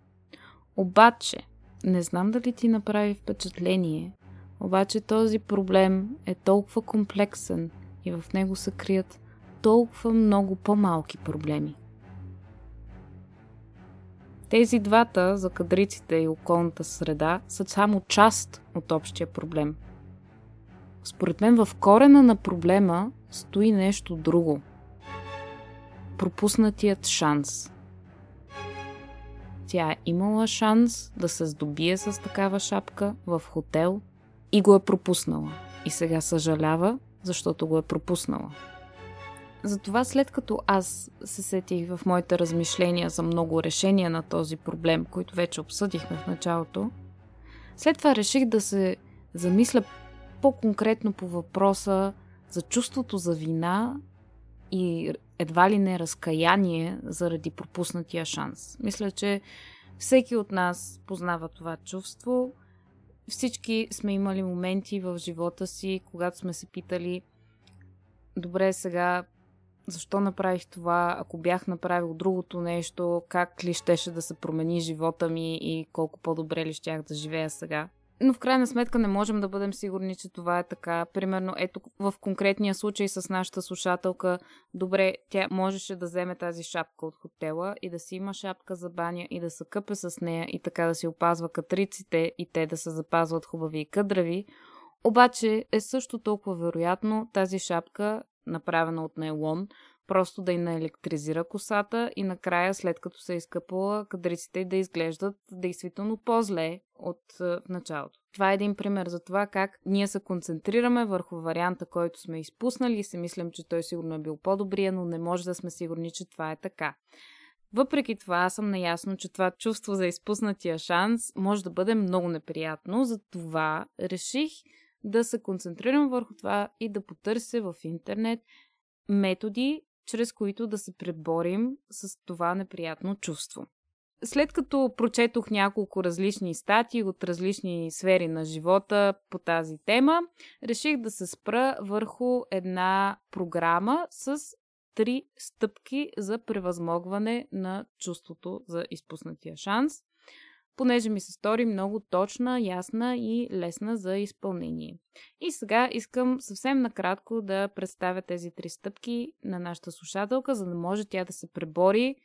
Обаче, не знам дали ти направи впечатление, обаче този проблем е толкова комплексен и в него се крият толкова много по-малки проблеми. Тези двата за кадриците и околната среда са само част от общия проблем. Според мен в корена на проблема стои нещо друго. Пропуснатият шанс. Тя е имала шанс да се здобие с такава шапка в хотел и го е пропуснала. И сега съжалява, защото го е пропуснала. Затова след като аз се сетих в моите размишления за много решения на този проблем, които вече обсъдихме в началото, след това реших да се замисля по-конкретно по въпроса за чувството за вина и едва ли не разкаяние заради пропуснатия шанс. Мисля, че всеки от нас познава това чувство. Всички сме имали моменти в живота си, когато сме се питали добре, сега защо направих това, ако бях направил другото нещо, как ли щеше да се промени живота ми и колко по-добре ли щях да живея сега. Но в крайна сметка не можем да бъдем сигурни, че това е така. Примерно, ето в конкретния случай с нашата слушателка, добре, тя можеше да вземе тази шапка от хотела и да си има шапка за баня и да се къпе с нея и така да си опазва катриците и те да се запазват хубави и къдрави. Обаче е също толкова вероятно тази шапка направена от нейлон, просто да й наелектризира косата и накрая, след като се е изкъпала, кадриците да изглеждат действително по-зле от в началото. Това е един пример за това как ние се концентрираме върху варианта, който сме изпуснали и се мислим, че той сигурно е бил по-добрия, но не може да сме сигурни, че това е така. Въпреки това, аз съм наясно, че това чувство за изпуснатия шанс може да бъде много неприятно, затова реших да се концентрирам върху това и да потърся в интернет методи, чрез които да се преборим с това неприятно чувство. След като прочетох няколко различни статии от различни сфери на живота по тази тема, реших да се спра върху една програма с три стъпки за превъзмогване на чувството за изпуснатия шанс понеже ми се стори много точна, ясна и лесна за изпълнение. И сега искам съвсем накратко да представя тези три стъпки на нашата слушателка, за да може тя да се пребори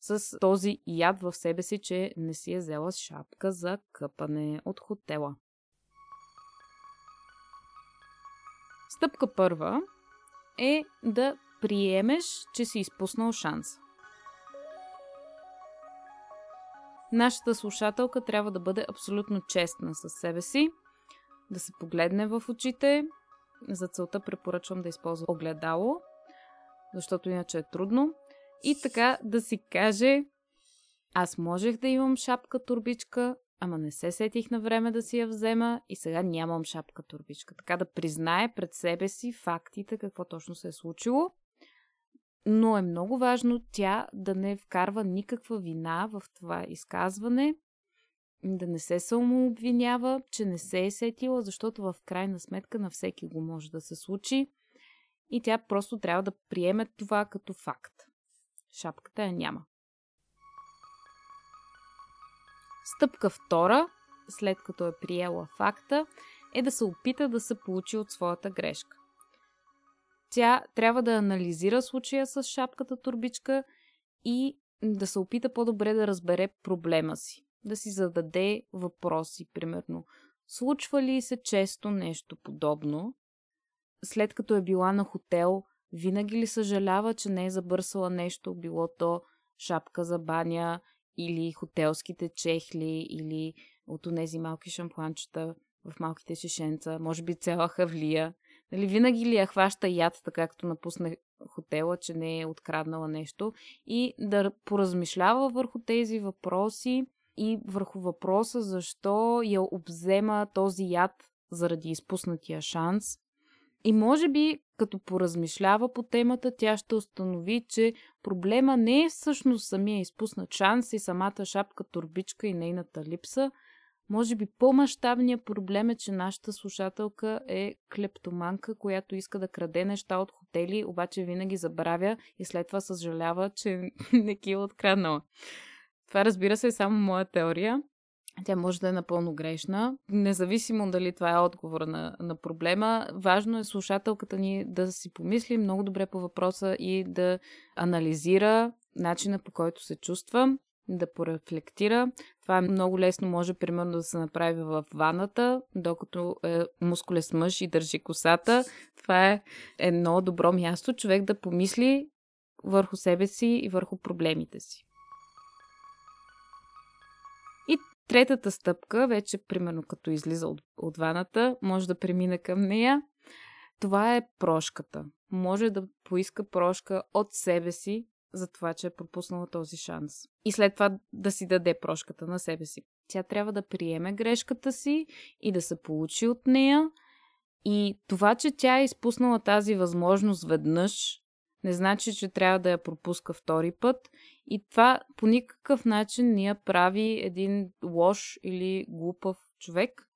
с този яд в себе си, че не си е взела шапка за къпане от хотела. Стъпка първа е да приемеш, че си изпуснал шанс. Нашата слушателка трябва да бъде абсолютно честна с себе си, да се погледне в очите. За целта препоръчвам да използва огледало, защото иначе е трудно. И така да си каже, аз можех да имам шапка-турбичка, ама не се сетих на време да си я взема и сега нямам шапка-турбичка. Така да признае пред себе си фактите, какво точно се е случило. Но е много важно тя да не вкарва никаква вина в това изказване, да не се самообвинява, че не се е сетила, защото в крайна сметка на всеки го може да се случи и тя просто трябва да приеме това като факт. Шапката я няма. Стъпка втора, след като е приела факта, е да се опита да се получи от своята грешка. Тя трябва да анализира случая с шапката турбичка и да се опита по-добре да разбере проблема си. Да си зададе въпроси, примерно. Случва ли се често нещо подобно? След като е била на хотел, винаги ли съжалява, че не е забърсала нещо, било то шапка за баня или хотелските чехли или от тези малки шампуанчета в малките шишенца, може би цяла хавлия. Нали, винаги ли я хваща яд, така както напусне хотела, че не е откраднала нещо и да поразмишлява върху тези въпроси и върху въпроса защо я обзема този яд заради изпуснатия шанс. И може би, като поразмишлява по темата, тя ще установи, че проблема не е всъщност самия изпуснат шанс и самата шапка турбичка и нейната липса – може би по-масштабният проблем е, че нашата слушателка е клептоманка, която иска да краде неща от хотели, обаче винаги забравя и след това съжалява, че не ги е откраднала. Това разбира се е само моя теория. Тя може да е напълно грешна. Независимо дали това е отговор на, на проблема, важно е слушателката ни да си помисли много добре по въпроса и да анализира начина по който се чувства да порефлектира. Това е много лесно, може примерно да се направи в ваната, докато е мускулес мъж и държи косата. Това е едно добро място човек да помисли върху себе си и върху проблемите си. И третата стъпка, вече примерно като излиза от, от ваната, може да премине към нея. Това е прошката. Може да поиска прошка от себе си, за това, че е пропуснала този шанс. И след това да си даде прошката на себе си. Тя трябва да приеме грешката си и да се получи от нея. И това, че тя е изпуснала тази възможност веднъж, не значи, че трябва да я пропуска втори път. И това по никакъв начин не я прави един лош или глупав човек.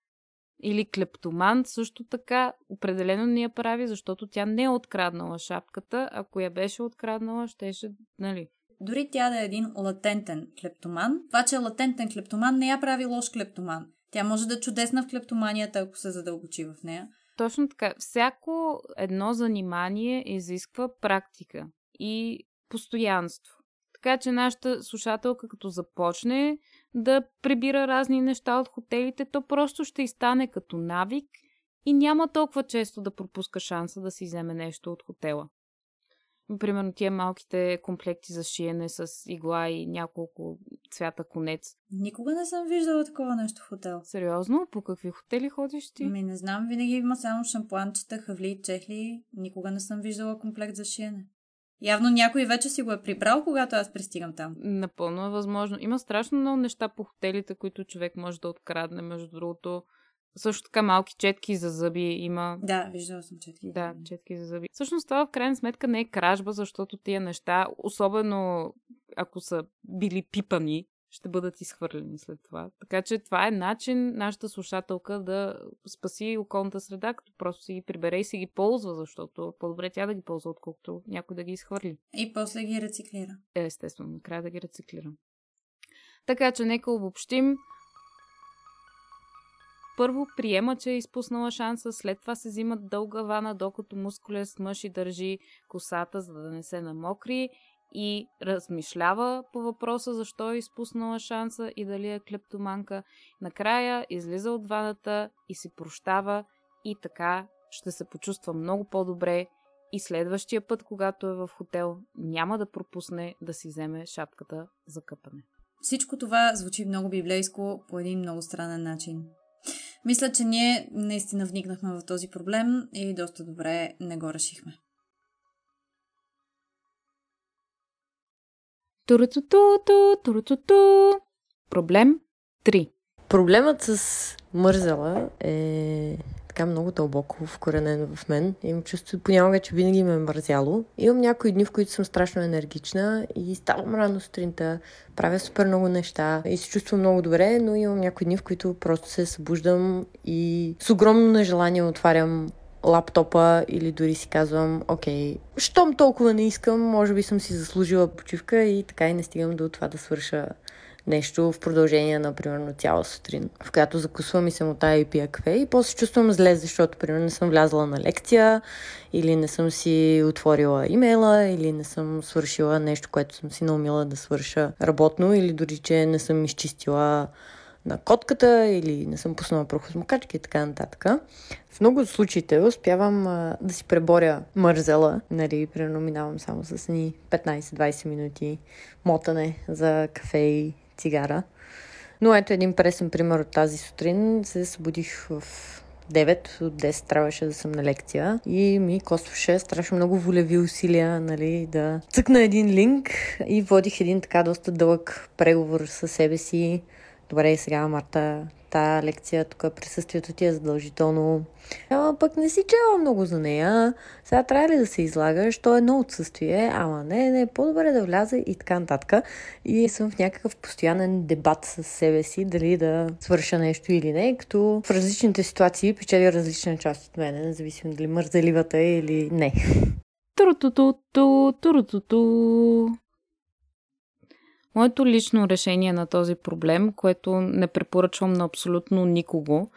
Или клептоман също така определено не я прави, защото тя не е откраднала шапката. Ако я беше откраднала, щеше, нали, дори тя да е един латентен клептоман, това, че е латентен клептоман, не я прави лош клептоман. Тя може да е чудесна в клептоманията, ако се задълбочи в нея. Точно така. Всяко едно занимание изисква практика и постоянство. Така че нашата слушателка, като започне да прибира разни неща от хотелите, то просто ще изстане като навик и няма толкова често да пропуска шанса да си вземе нещо от хотела. Примерно тия малките комплекти за шиене с игла и няколко цвята конец. Никога не съм виждала такова нещо в хотел. Сериозно? По какви хотели ходиш ти? Ми не знам, винаги има само шампуанчета, хавли, чехли. Никога не съм виждала комплект за шиене. Явно някой вече си го е прибрал, когато аз пристигам там. Напълно е възможно. Има страшно много неща по хотелите, които човек може да открадне, между другото. Също така малки четки за зъби има. Да, виждала съм четки. Да, четки за зъби. Всъщност това в крайна сметка не е кражба, защото тия неща, особено ако са били пипани, ще бъдат изхвърлени след това. Така че това е начин нашата слушателка да спаси околната среда, като просто си ги прибере и си ги ползва, защото по-добре тя да ги ползва, отколкото някой да ги изхвърли. И после ги рециклира. Е, естествено, накрая да ги рециклира. Така че нека обобщим. Първо приема, че е изпуснала шанса, след това се взимат дълга вана, докато мускулес мъж и държи косата, за да не се намокри и размишлява по въпроса защо е изпуснала шанса и дали е клептоманка. Накрая излиза от ваната и си прощава и така ще се почувства много по-добре и следващия път, когато е в хотел, няма да пропусне да си вземе шапката за къпане. Всичко това звучи много библейско по един много странен начин. Мисля, че ние наистина вникнахме в този проблем и доста добре не го решихме. Проблем 3. Проблемът с мързала е така много дълбоко вкоренен в мен. Имам чувство понякога, че винаги ме е мързяло. Имам някои дни, в които съм страшно енергична и ставам рано сутринта, правя супер много неща и се чувствам много добре, но имам някои дни, в които просто се събуждам и с огромно нежелание отварям лаптопа или дори си казвам, окей, щом толкова не искам, може би съм си заслужила почивка и така и не стигам до това да свърша нещо в продължение на, примерно, цяла сутрин, в която закусвам и се мотая и пия кафе и после чувствам зле, защото, примерно, не съм влязла на лекция или не съм си отворила имейла или не съм свършила нещо, което съм си наумила да свърша работно или дори, че не съм изчистила на котката или не съм пуснала прохосмокачки и така нататък. В много от случаите успявам а, да си преборя мързела. Нали, примерно само с ни 15-20 минути мотане за кафе и цигара. Но ето един пресен пример от тази сутрин. Се събудих в 9 от 10 трябваше да съм на лекция и ми костваше страшно много волеви усилия нали, да цъкна един линк и водих един така доста дълъг преговор със себе си. Добре, сега Марта тази лекция, тук присъствието ти е задължително. Ама пък не си чела много за нея. Сега трябва ли да се излагаш? То е едно отсъствие. Ама не, не, по-добре да вляза и така нататък. И съм в някакъв постоянен дебат с себе си, дали да свърша нещо или не, като в различните ситуации печели различна част от мене, независимо дали мързеливата е или не. Турутуту, турутуту. Моето лично решение на този проблем, което не препоръчвам на абсолютно никого,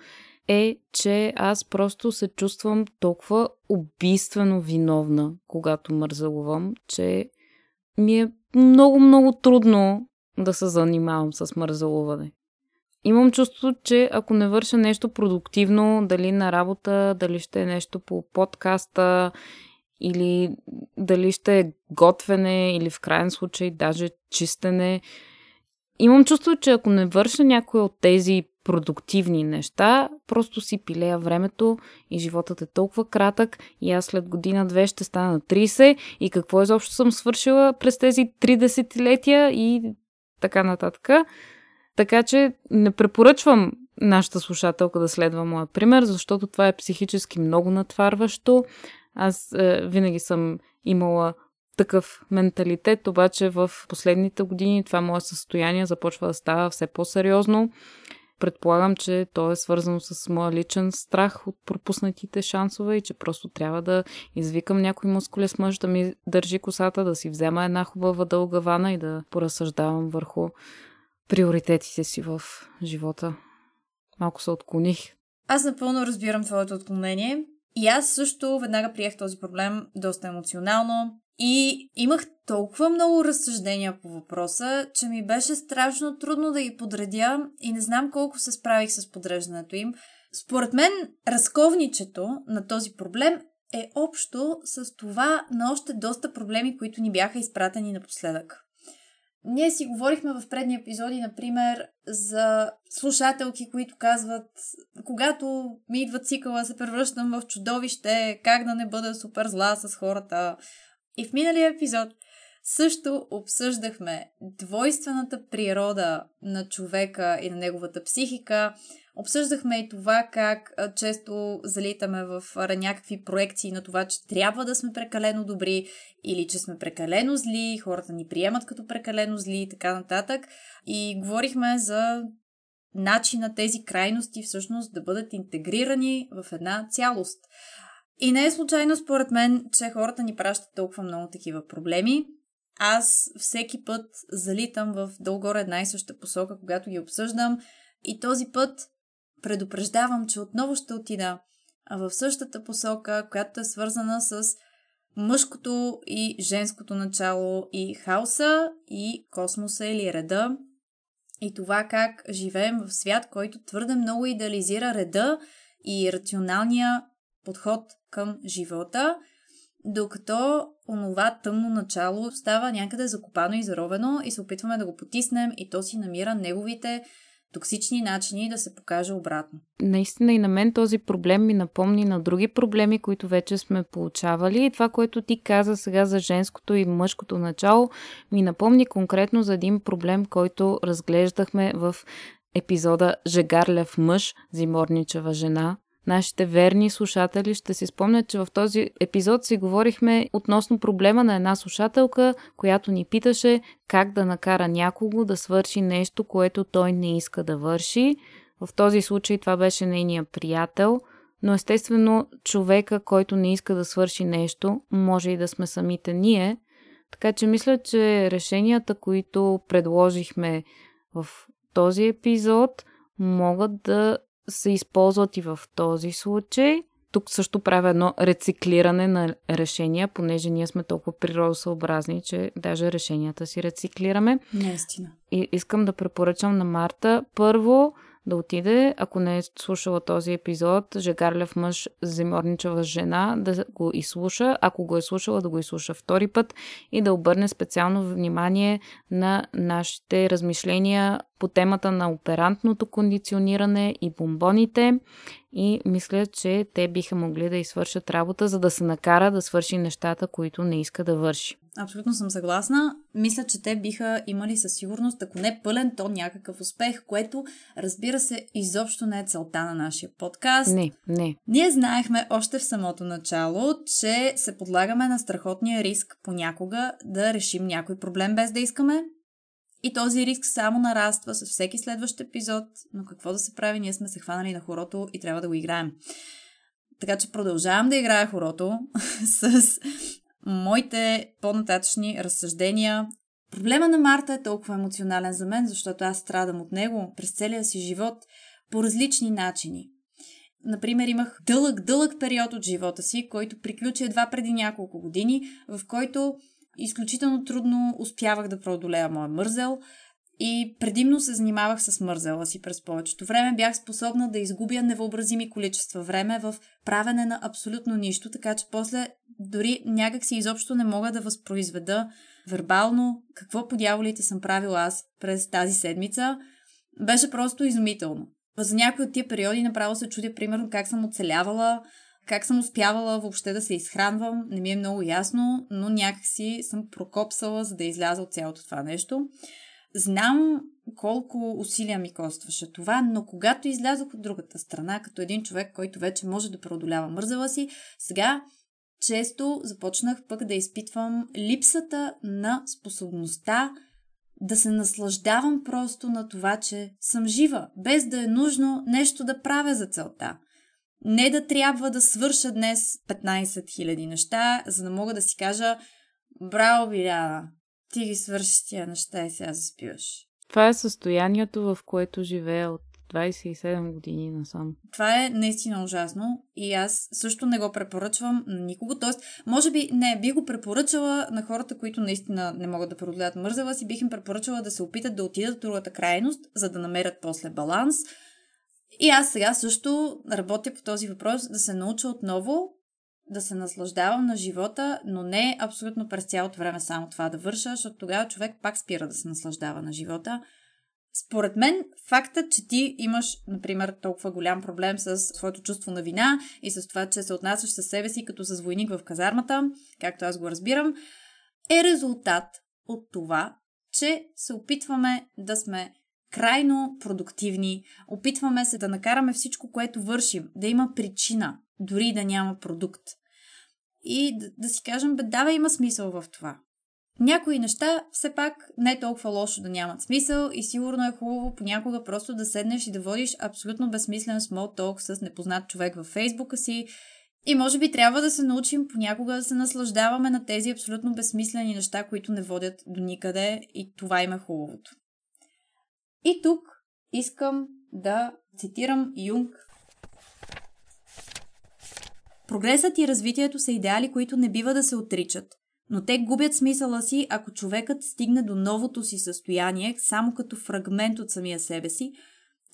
е, че аз просто се чувствам толкова убийствено виновна, когато мързалувам, че ми е много, много трудно да се занимавам с мързалуване. Имам чувство, че ако не върша нещо продуктивно, дали на работа, дали ще е нещо по подкаста или дали ще е готвене или в крайен случай даже чистене. Имам чувство, че ако не върша някои от тези продуктивни неща, просто си пилея времето и животът е толкова кратък и аз след година-две ще стана на 30 и какво изобщо съм свършила през тези 30 десетилетия и така нататък. Така че не препоръчвам нашата слушателка да следва моя пример, защото това е психически много натварващо. Аз е, винаги съм имала такъв менталитет, обаче в последните години това мое състояние започва да става все по-сериозно. Предполагам, че то е свързано с моя личен страх от пропуснатите шансове и че просто трябва да извикам някой мускулес мъж да ми държи косата, да си взема една хубава дълга вана и да поразсъждавам върху приоритетите си в живота. Малко се отклоних. Аз напълно разбирам твоето отклонение. И аз също веднага приех този проблем доста емоционално. И имах толкова много разсъждения по въпроса, че ми беше страшно трудно да ги подредя и не знам колко се справих с подреждането им. Според мен, разковничето на този проблем е общо с това на още доста проблеми, които ни бяха изпратени напоследък. Ние си говорихме в предни епизоди, например, за слушателки, които казват, когато ми идва цикъла, се превръщам в чудовище, как да не бъда супер зла с хората. И в миналия епизод също обсъждахме двойствената природа на човека и на неговата психика. Обсъждахме и това как често залитаме в някакви проекции на това, че трябва да сме прекалено добри или че сме прекалено зли, хората ни приемат като прекалено зли и така нататък. И говорихме за начин на тези крайности всъщност да бъдат интегрирани в една цялост. И не е случайно според мен, че хората ни пращат толкова много такива проблеми. Аз всеки път залитам в дългоре една и съща посока, когато ги обсъждам и този път предупреждавам, че отново ще отида в същата посока, която е свързана с мъжкото и женското начало и хаоса и космоса или реда и това как живеем в свят, който твърде много идеализира реда и рационалния подход към живота. Докато онова тъмно начало става някъде закопано и заровено и се опитваме да го потиснем и то си намира неговите токсични начини да се покаже обратно. Наистина и на мен този проблем ми напомни на други проблеми, които вече сме получавали. И това, което ти каза сега за женското и мъжкото начало, ми напомни конкретно за един проблем, който разглеждахме в епизода Жегарляв мъж, Зиморничева жена, Нашите верни слушатели ще си спомнят, че в този епизод си говорихме относно проблема на една слушателка, която ни питаше как да накара някого да свърши нещо, което той не иска да върши. В този случай това беше нейния приятел, но естествено човека, който не иска да свърши нещо, може и да сме самите ние. Така че мисля, че решенията, които предложихме в този епизод, могат да се използват и в този случай. Тук също правя едно рециклиране на решения, понеже ние сме толкова природосъобразни, че даже решенията си рециклираме. Наистина. И искам да препоръчам на Марта първо да отиде, ако не е слушала този епизод, Жегарлев мъж, Земорничева жена, да го изслуша, ако го е слушала, да го изслуша втори път и да обърне специално внимание на нашите размишления по темата на оперантното кондициониране и бомбоните и мисля, че те биха могли да извършат работа, за да се накара да свърши нещата, които не иска да върши. Абсолютно съм съгласна. Мисля, че те биха имали със сигурност, ако не пълен, то някакъв успех, което, разбира се, изобщо не е целта на нашия подкаст. Не, не. Ние знаехме още в самото начало, че се подлагаме на страхотния риск понякога да решим някой проблем без да искаме. И този риск само нараства с всеки следващ епизод, но какво да се прави, ние сме се хванали на хорото и трябва да го играем. Така че продължавам да играя хорото с моите по-нататъчни разсъждения. Проблема на Марта е толкова емоционален за мен, защото аз страдам от него през целия си живот по различни начини. Например, имах дълъг, дълъг период от живота си, който приключи едва преди няколко години, в който изключително трудно успявах да преодолея моя мързел и предимно се занимавах с мързела си през повечето време. Бях способна да изгубя невъобразими количества време в правене на абсолютно нищо, така че после дори някак си изобщо не мога да възпроизведа вербално какво по дяволите съм правила аз през тази седмица. Беше просто изумително. За някои от тия периоди направо се чудя, примерно, как съм оцелявала, как съм успявала въобще да се изхранвам, не ми е много ясно, но някакси съм прокопсала, за да изляза от цялото това нещо. Знам колко усилия ми костваше това, но когато излязох от другата страна, като един човек, който вече може да преодолява мързела си, сега често започнах пък да изпитвам липсата на способността да се наслаждавам просто на това, че съм жива, без да е нужно нещо да правя за целта. Не да трябва да свърша днес 15 000 неща, за да мога да си кажа Браво, Биляна, ти ги свършиш тия неща и сега заспиваш. Това е състоянието, в което живея от 27 години насам. Това е наистина ужасно и аз също не го препоръчвам на никого. Тоест, може би не, би го препоръчала на хората, които наистина не могат да преодолят мързела си, бих им препоръчала да се опитат да отидат в другата крайност, за да намерят после баланс. И аз сега също работя по този въпрос, да се науча отново да се наслаждавам на живота, но не абсолютно през цялото време само това да върша, защото тогава човек пак спира да се наслаждава на живота. Според мен, фактът, че ти имаш, например, толкова голям проблем с своето чувство на вина и с това, че се отнасяш със себе си като с войник в казармата, както аз го разбирам, е резултат от това, че се опитваме да сме крайно продуктивни, опитваме се да накараме всичко, което вършим, да има причина, дори да няма продукт. И да, да си кажем, бе, да, има смисъл в това. Някои неща все пак не е толкова лошо да нямат смисъл и сигурно е хубаво понякога просто да седнеш и да водиш абсолютно безсмислен small talk с непознат човек във фейсбука си и може би трябва да се научим понякога да се наслаждаваме на тези абсолютно безсмислени неща, които не водят до никъде и това има е хубавото. И тук искам да цитирам Юнг Прогресът и развитието са идеали, които не бива да се отричат, но те губят смисъла си, ако човекът стигне до новото си състояние само като фрагмент от самия себе си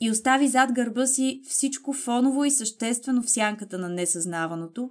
и остави зад гърба си всичко фоново и съществено в сянката на несъзнаваното,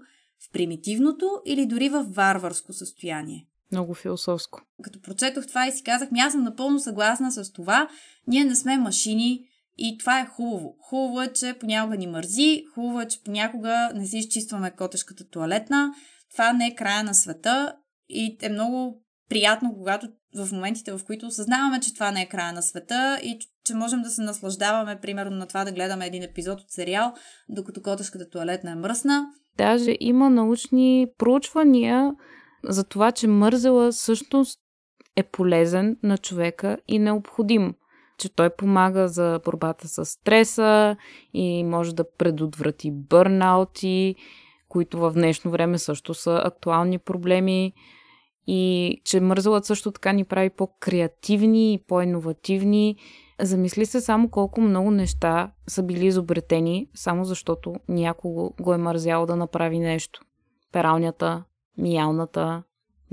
в примитивното или дори в варварско състояние. Много философско. Като прочетох това и си казах, аз съм напълно съгласна с това. Ние не сме машини и това е хубаво. Хубаво е, че понякога ни мързи, хубаво е, че понякога не си изчистваме котешката туалетна. Това не е края на света и е много приятно, когато в моментите, в които осъзнаваме, че това не е края на света и че можем да се наслаждаваме, примерно, на това да гледаме един епизод от сериал, докато котешката туалетна е мръсна. Даже има научни проучвания за това, че мързела всъщност е полезен на човека и необходим. Че той помага за борбата с стреса и може да предотврати бърнаути, които в днешно време също са актуални проблеми и че мързелът също така ни прави по-креативни и по-инновативни. Замисли се само колко много неща са били изобретени, само защото някого го е мързяло да направи нещо. Пералнята, миялната,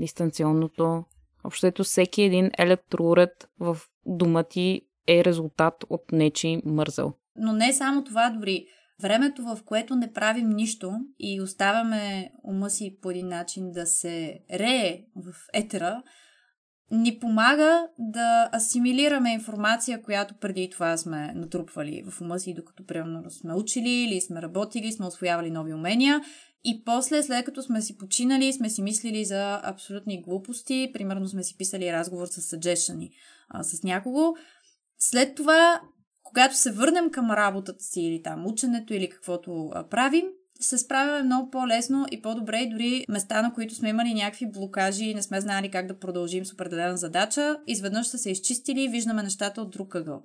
дистанционното. Общото всеки един електроуред в дома ти е резултат от нечи мързел. Но не само това, дори времето, в което не правим нищо и оставяме ума си по един начин да се рее в етера, ни помага да асимилираме информация, която преди това сме натрупвали в ума си, докато примерно сме учили или сме работили, сме освоявали нови умения. И после, след като сме си починали, сме си мислили за абсолютни глупости, примерно сме си писали разговор с suggestion с някого. След това когато се върнем към работата си или там ученето или каквото правим, се справяме много по-лесно и по-добре и дори места, на които сме имали някакви блокажи и не сме знали как да продължим с определена задача, изведнъж са се изчистили и виждаме нещата от друг ъгъл.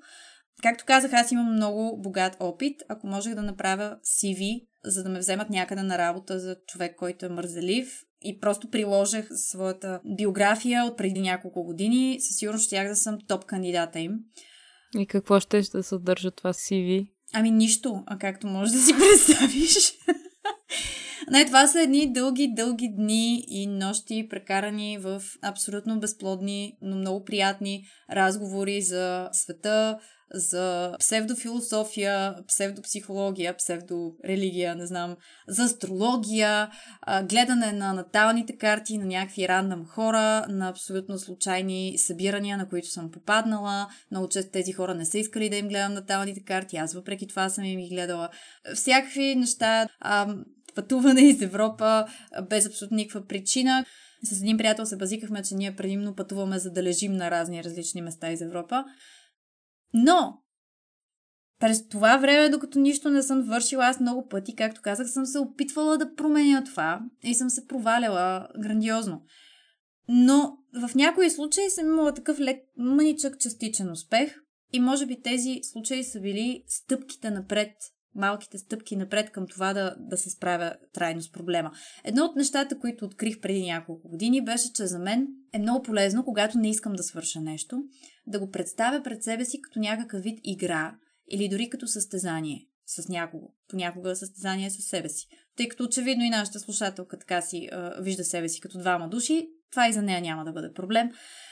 Както казах, аз имам много богат опит. Ако можех да направя CV, за да ме вземат някъде на работа за човек, който е мързелив, и просто приложех своята биография от преди няколко години, със сигурност щях да съм топ кандидата им. И какво ще ще съдържа това CV? Ами нищо, а както можеш да си представиш. Не, това са едни дълги, дълги дни и нощи, прекарани в абсолютно безплодни, но много приятни разговори за света, за псевдофилософия, псевдопсихология, псевдорелигия, не знам, за астрология, гледане на наталните карти на някакви рандъм хора, на абсолютно случайни събирания, на които съм попаднала. Много често тези хора не са искали да им гледам наталните карти, аз въпреки това съм им ги гледала. Всякакви неща, пътуване из Европа без абсолютно никаква причина. С един приятел се базикахме, че ние предимно пътуваме за да лежим на разни различни места из Европа. Но, през това време, докато нищо не съм вършила, аз много пъти, както казах, съм се опитвала да променя това и съм се проваляла грандиозно. Но в някои случаи съм имала такъв лек, мъничък частичен успех и може би тези случаи са били стъпките напред, малките стъпки напред към това да, да се справя трайно с проблема. Едно от нещата, които открих преди няколко години, беше, че за мен е много полезно, когато не искам да свърша нещо, да го представя пред себе си като някакъв вид игра или дори като състезание с някого. Понякога състезание с себе си. Тъй като очевидно и нашата слушателка така си а, вижда себе си като двама души, това и за нея няма да бъде проблем.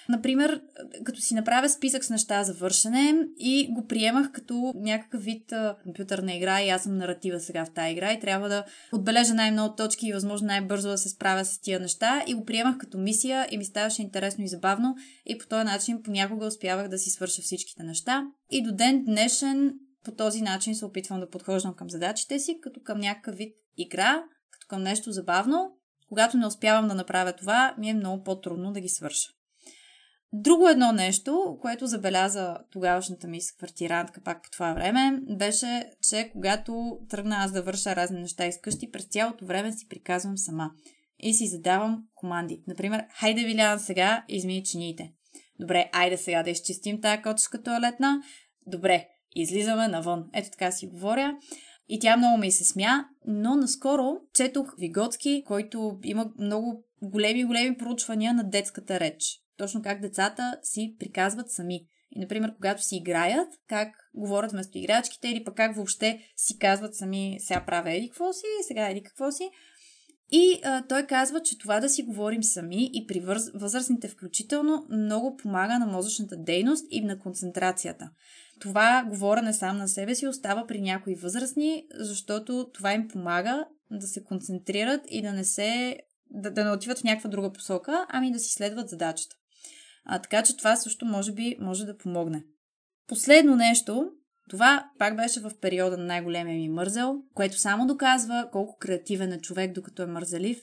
Например, като си направя списък с неща за вършене и го приемах като някакъв вид а, компютърна игра и аз съм наратива сега в тази игра и трябва да отбележа най-много точки и възможно най-бързо да се справя с тия неща и го приемах като мисия и ми ставаше интересно и забавно и по този начин понякога успявах да си свърша всичките неща. И до ден днешен по този начин се опитвам да подхождам към задачите си, като към някакъв вид игра, като към нещо забавно. Когато не успявам да направя това, ми е много по-трудно да ги свърша. Друго едно нещо, което забеляза тогавашната ми квартирантка пак по това време, беше, че когато тръгна аз да върша разни неща из къщи, през цялото време си приказвам сама и си задавам команди. Например, хайде Вилян сега, измини чиниите. Добре, айде сега да изчистим тая котешка туалетна. Добре, излизаме навън. Ето така си говоря. И тя много ми се смя, но наскоро четох Виготски, който има много големи-големи проучвания на детската реч. Точно как децата си приказват сами. И, например, когато си играят, как говорят вместо играчките или пък как въобще си казват сами, сега правя еди какво си, сега еди какво си. И а, той казва, че това да си говорим сами и при възрастните включително много помага на мозъчната дейност и на концентрацията. Това говорене сам на себе си остава при някои възрастни, защото това им помага да се концентрират и да не се да, да не отиват в някаква друга посока, ами да си следват задачата. А, така че това също може би може да помогне. Последно нещо, това пак беше в периода на най-големия ми мързел, което само доказва колко креативен е човек, докато е мързелив.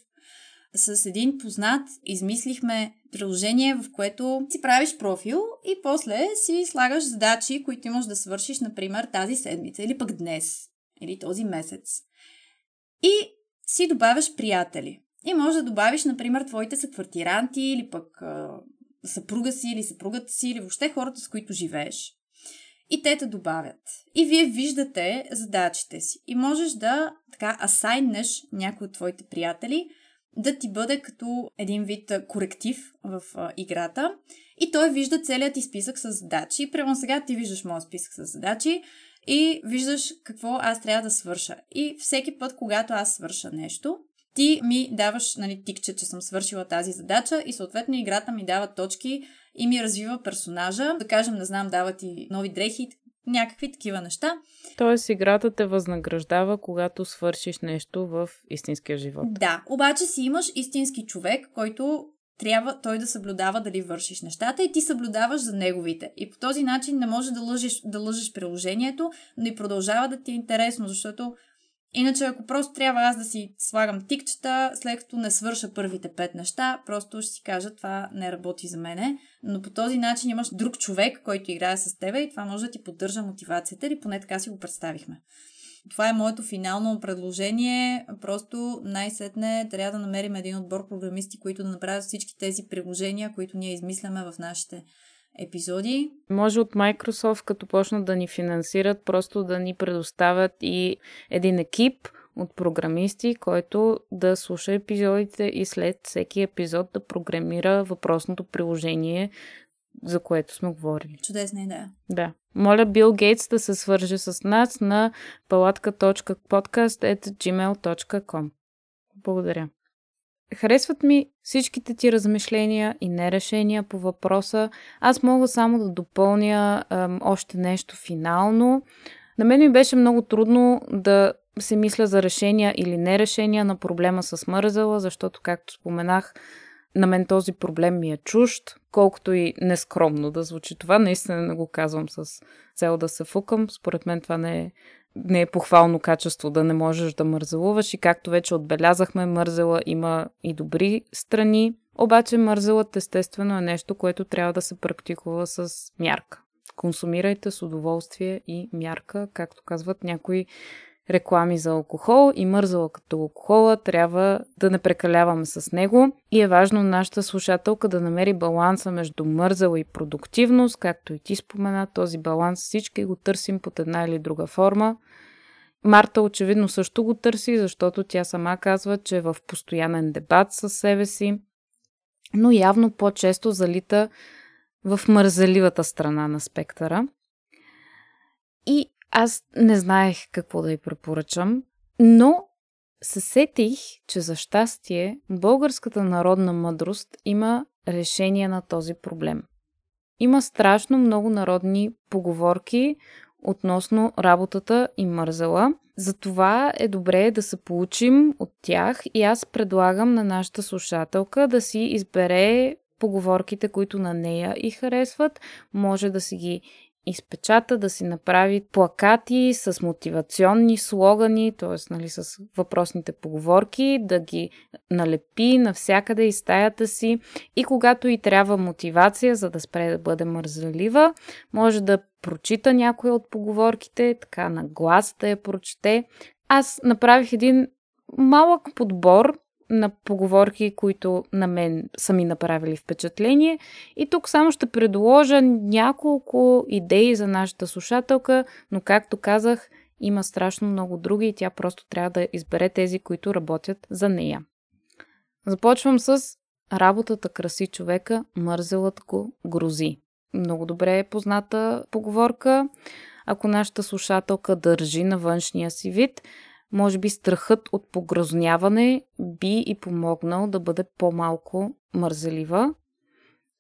С един познат измислихме приложение, в което си правиш профил и после си слагаш задачи, които имаш да свършиш, например, тази седмица или пък днес, или този месец. И си добавяш приятели. И може да добавиш, например, твоите съквартиранти или пък а, съпруга си или съпругата си или въобще хората, с които живееш. И те те добавят. И вие виждате задачите си. И можеш да така асайнеш някой от твоите приятели да ти бъде като един вид коректив в а, играта. И той вижда целият ти списък с задачи. Прямо сега ти виждаш моят списък с задачи и виждаш какво аз трябва да свърша. И всеки път, когато аз свърша нещо, ти ми даваш нали, тикче, че съм свършила тази задача и съответно играта ми дава точки и ми развива персонажа. Да кажем, не знам, дава ти нови дрехи, някакви такива неща. Тоест, играта те възнаграждава, когато свършиш нещо в истинския живот. Да, обаче си имаш истински човек, който трябва той да съблюдава дали вършиш нещата и ти съблюдаваш за неговите. И по този начин не може да лъжиш, да лъжиш приложението, но и продължава да ти е интересно, защото Иначе, ако просто трябва аз да си слагам тикчета, след като не свърша първите пет неща, просто ще си кажа, това не работи за мене. Но по този начин имаш друг човек, който играе с тебе и това може да ти поддържа мотивацията или поне така си го представихме. Това е моето финално предложение. Просто най-сетне трябва да намерим един отбор програмисти, които да направят всички тези приложения, които ние измисляме в нашите епизоди. Може от Microsoft, като почнат да ни финансират, просто да ни предоставят и един екип от програмисти, който да слуша епизодите и след всеки епизод да програмира въпросното приложение, за което сме говорили. Чудесна идея. Да. Моля Бил Гейтс да се свърже с нас на palatka.podcast.gmail.com Благодаря. Харесват ми всичките ти размишления и нерешения по въпроса. Аз мога само да допълня ем, още нещо финално. На мен ми беше много трудно да се мисля за решения или нерешения на проблема с мързела, защото, както споменах, на мен този проблем ми е чужд, колкото и нескромно да звучи това. Наистина не го казвам с цел да се фукам. Според мен това не е не е похвално качество да не можеш да мързелуваш и както вече отбелязахме, мързела има и добри страни, обаче мързелът естествено е нещо, което трябва да се практикува с мярка. Консумирайте с удоволствие и мярка, както казват някои реклами за алкохол и мързала като алкохола, трябва да не прекаляваме с него и е важно нашата слушателка да намери баланса между мързала и продуктивност, както и ти спомена, този баланс всички го търсим под една или друга форма. Марта очевидно също го търси, защото тя сама казва, че е в постоянен дебат със себе си, но явно по-често залита в мързеливата страна на спектъра. И аз не знаех какво да й препоръчам, но се сетих, че за щастие българската народна мъдрост има решение на този проблем. Има страшно много народни поговорки относно работата и мързела. Затова е добре да се получим от тях и аз предлагам на нашата слушателка да си избере поговорките, които на нея и харесват. Може да си ги изпечата, да си направи плакати с мотивационни слогани, т.е. Нали, с въпросните поговорки, да ги налепи навсякъде и стаята си и когато и трябва мотивация, за да спре да бъде мързалива, може да прочита някоя от поговорките, така на глас да я прочете. Аз направих един малък подбор на поговорки, които на мен са ми направили впечатление. И тук само ще предложа няколко идеи за нашата слушателка, но както казах, има страшно много други и тя просто трябва да избере тези, които работят за нея. Започвам с работата краси човека, мързелът го грози. Много добре е позната поговорка. Ако нашата слушателка държи на външния си вид, може би страхът от погръзняване би и помогнал да бъде по-малко мързелива.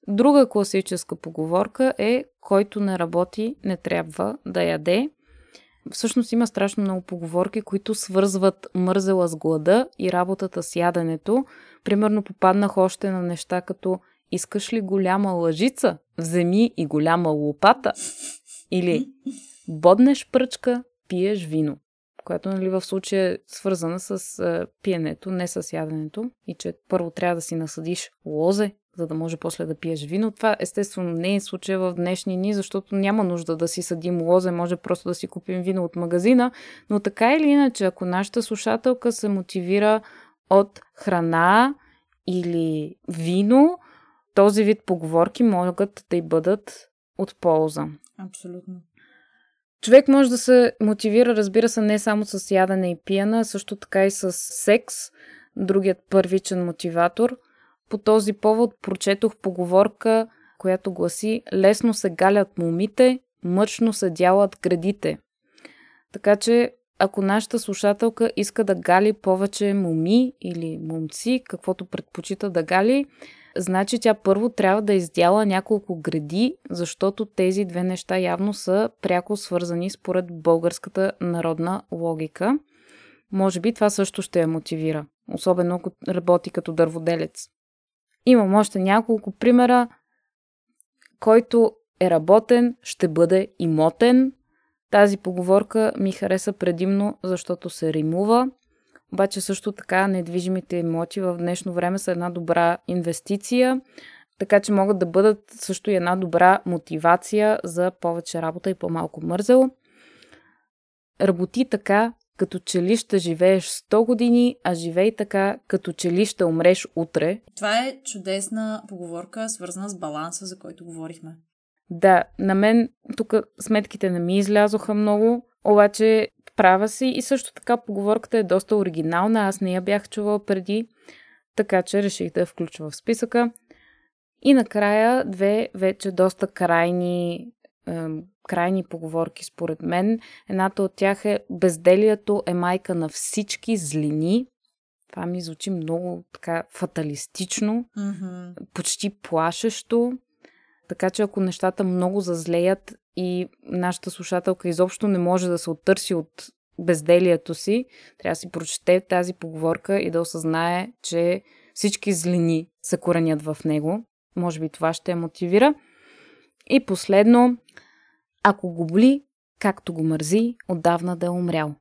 Друга класическа поговорка е който не работи, не трябва да яде. Всъщност има страшно много поговорки, които свързват мързела с глада и работата с яденето. Примерно попаднах още на неща като искаш ли голяма лъжица? Вземи и голяма лопата. Или боднеш пръчка, пиеш вино. Което нали, в случая е свързана с а, пиенето, не с яденето. И че първо трябва да си насъдиш лозе, за да може после да пиеш вино. Това естествено не е случая в днешни дни, защото няма нужда да си съдим лозе, може просто да си купим вино от магазина. Но така или иначе, ако нашата слушателка се мотивира от храна или вино, този вид поговорки могат да й бъдат от полза. Абсолютно. Човек може да се мотивира, разбира се, не само с ядене и пиене, а също така и с секс, другият първичен мотиватор. По този повод прочетох поговорка, която гласи Лесно се галят момите, мъчно се дялат градите. Така че, ако нашата слушателка иска да гали повече моми или момци, каквото предпочита да гали, значи тя първо трябва да издяла няколко гради, защото тези две неща явно са пряко свързани според българската народна логика. Може би това също ще я мотивира, особено ако работи като дърводелец. Имам още няколко примера. Който е работен, ще бъде имотен. Тази поговорка ми хареса предимно, защото се римува. Обаче също така недвижимите имоти в днешно време са една добра инвестиция, така че могат да бъдат също и една добра мотивация за повече работа и по-малко мързел. Работи така, като че ли ще живееш 100 години, а живей така, като че ли ще умреш утре. Това е чудесна поговорка, свързана с баланса, за който говорихме. Да, на мен тук сметките не ми излязоха много, обаче права си и също така поговорката е доста оригинална, аз не я бях чувала преди, така че реших да я включа в списъка. И накрая две вече доста крайни, е, крайни поговорки според мен. Едната от тях е безделието е майка на всички злини. Това ми звучи много така фаталистично, Mm-hmm. почти плашещо. Така че ако нещата много зазлеят и нашата слушателка изобщо не може да се оттърси от безделието си, трябва да си прочете тази поговорка и да осъзнае, че всички злини се коренят в него. Може би това ще я мотивира. И последно, ако го боли, както го мързи, отдавна да е умрял.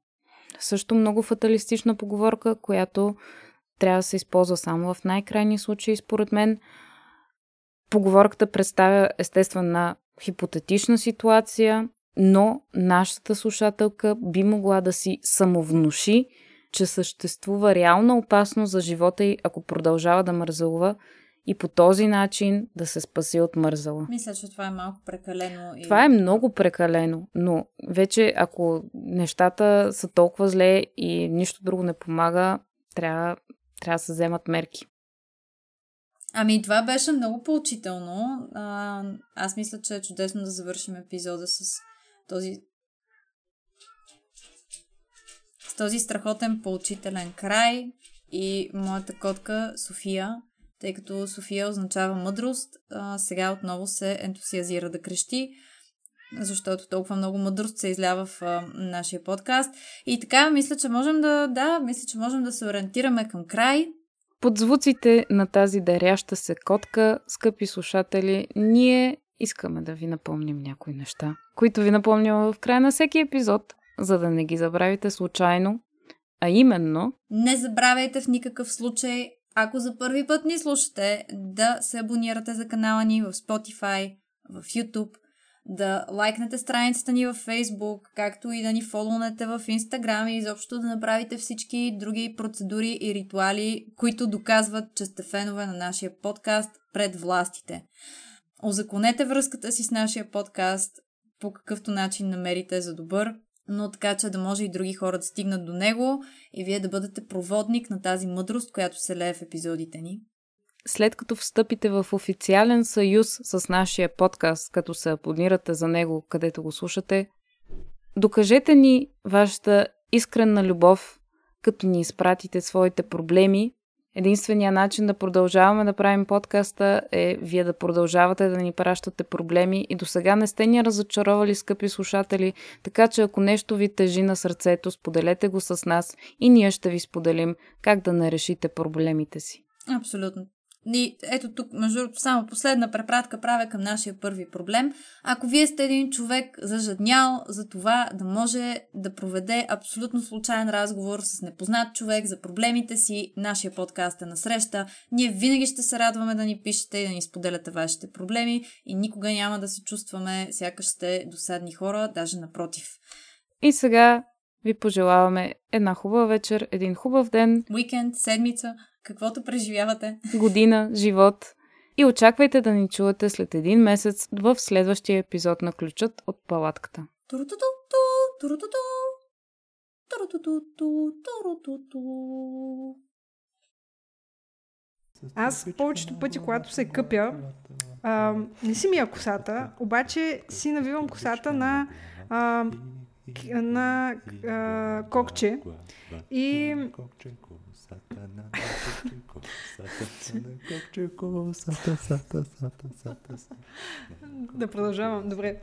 Също много фаталистична поговорка, която трябва да се използва само в най-крайни случаи, според мен. Поговорката представя естествена хипотетична ситуация, но нашата слушателка би могла да си самовнуши, че съществува реална опасност за живота й, ако продължава да мързелува и по този начин да се спаси от мързала. Мисля, че това е малко прекалено. И... Това е много прекалено, но вече ако нещата са толкова зле и нищо друго не помага, трябва, трябва да се вземат мерки. Ами, това беше много поучително. А, аз мисля, че е чудесно да завършим епизода с този с този страхотен поучителен край и моята котка София, тъй като София означава мъдрост, а, сега отново се ентусиазира да крещи, защото толкова много мъдрост се излява в а, нашия подкаст. И така, мисля, че можем да, да, мисля, че можем да се ориентираме към край. Под звуците на тази даряща се котка, скъпи слушатели, ние искаме да ви напомним някои неща, които ви напомням в края на всеки епизод, за да не ги забравите случайно, а именно... Не забравяйте в никакъв случай, ако за първи път ни слушате, да се абонирате за канала ни в Spotify, в YouTube, да лайкнете страницата ни във Facebook, както и да ни фолонете в Instagram и изобщо да направите всички други процедури и ритуали, които доказват, че сте фенове на нашия подкаст пред властите. Озаконете връзката си с нашия подкаст по какъвто начин намерите за добър, но така, че да може и други хора да стигнат до него и вие да бъдете проводник на тази мъдрост, която се лее в епизодите ни. След като встъпите в официален съюз с нашия подкаст, като се абонирате за него, където го слушате, докажете ни вашата искрена любов, като ни изпратите своите проблеми, Единственият начин да продължаваме да правим подкаста е вие да продължавате да ни пращате проблеми и до сега не сте ни разочаровали, скъпи слушатели, така че ако нещо ви тежи на сърцето, споделете го с нас и ние ще ви споделим как да не решите проблемите си. Абсолютно. И ето тук, между другото, само последна препратка правя към нашия първи проблем. Ако вие сте един човек зажаднял за това да може да проведе абсолютно случайен разговор с непознат човек за проблемите си, нашия подкаст е на среща. Ние винаги ще се радваме да ни пишете и да ни споделяте вашите проблеми и никога няма да се чувстваме сякаш сте досадни хора, даже напротив. И сега ви пожелаваме една хубава вечер, един хубав ден. Уикенд, седмица, каквото преживявате. Година, живот. И очаквайте да ни чувате след един месец в следващия епизод на Ключът от палатката. Турутуту, турутуту, турутуту, турутуту. Аз повечето пъти, когато се къпя, а, не си мия косата, обаче си навивам косата на, а, на а, кокче и да продължавам. Добре.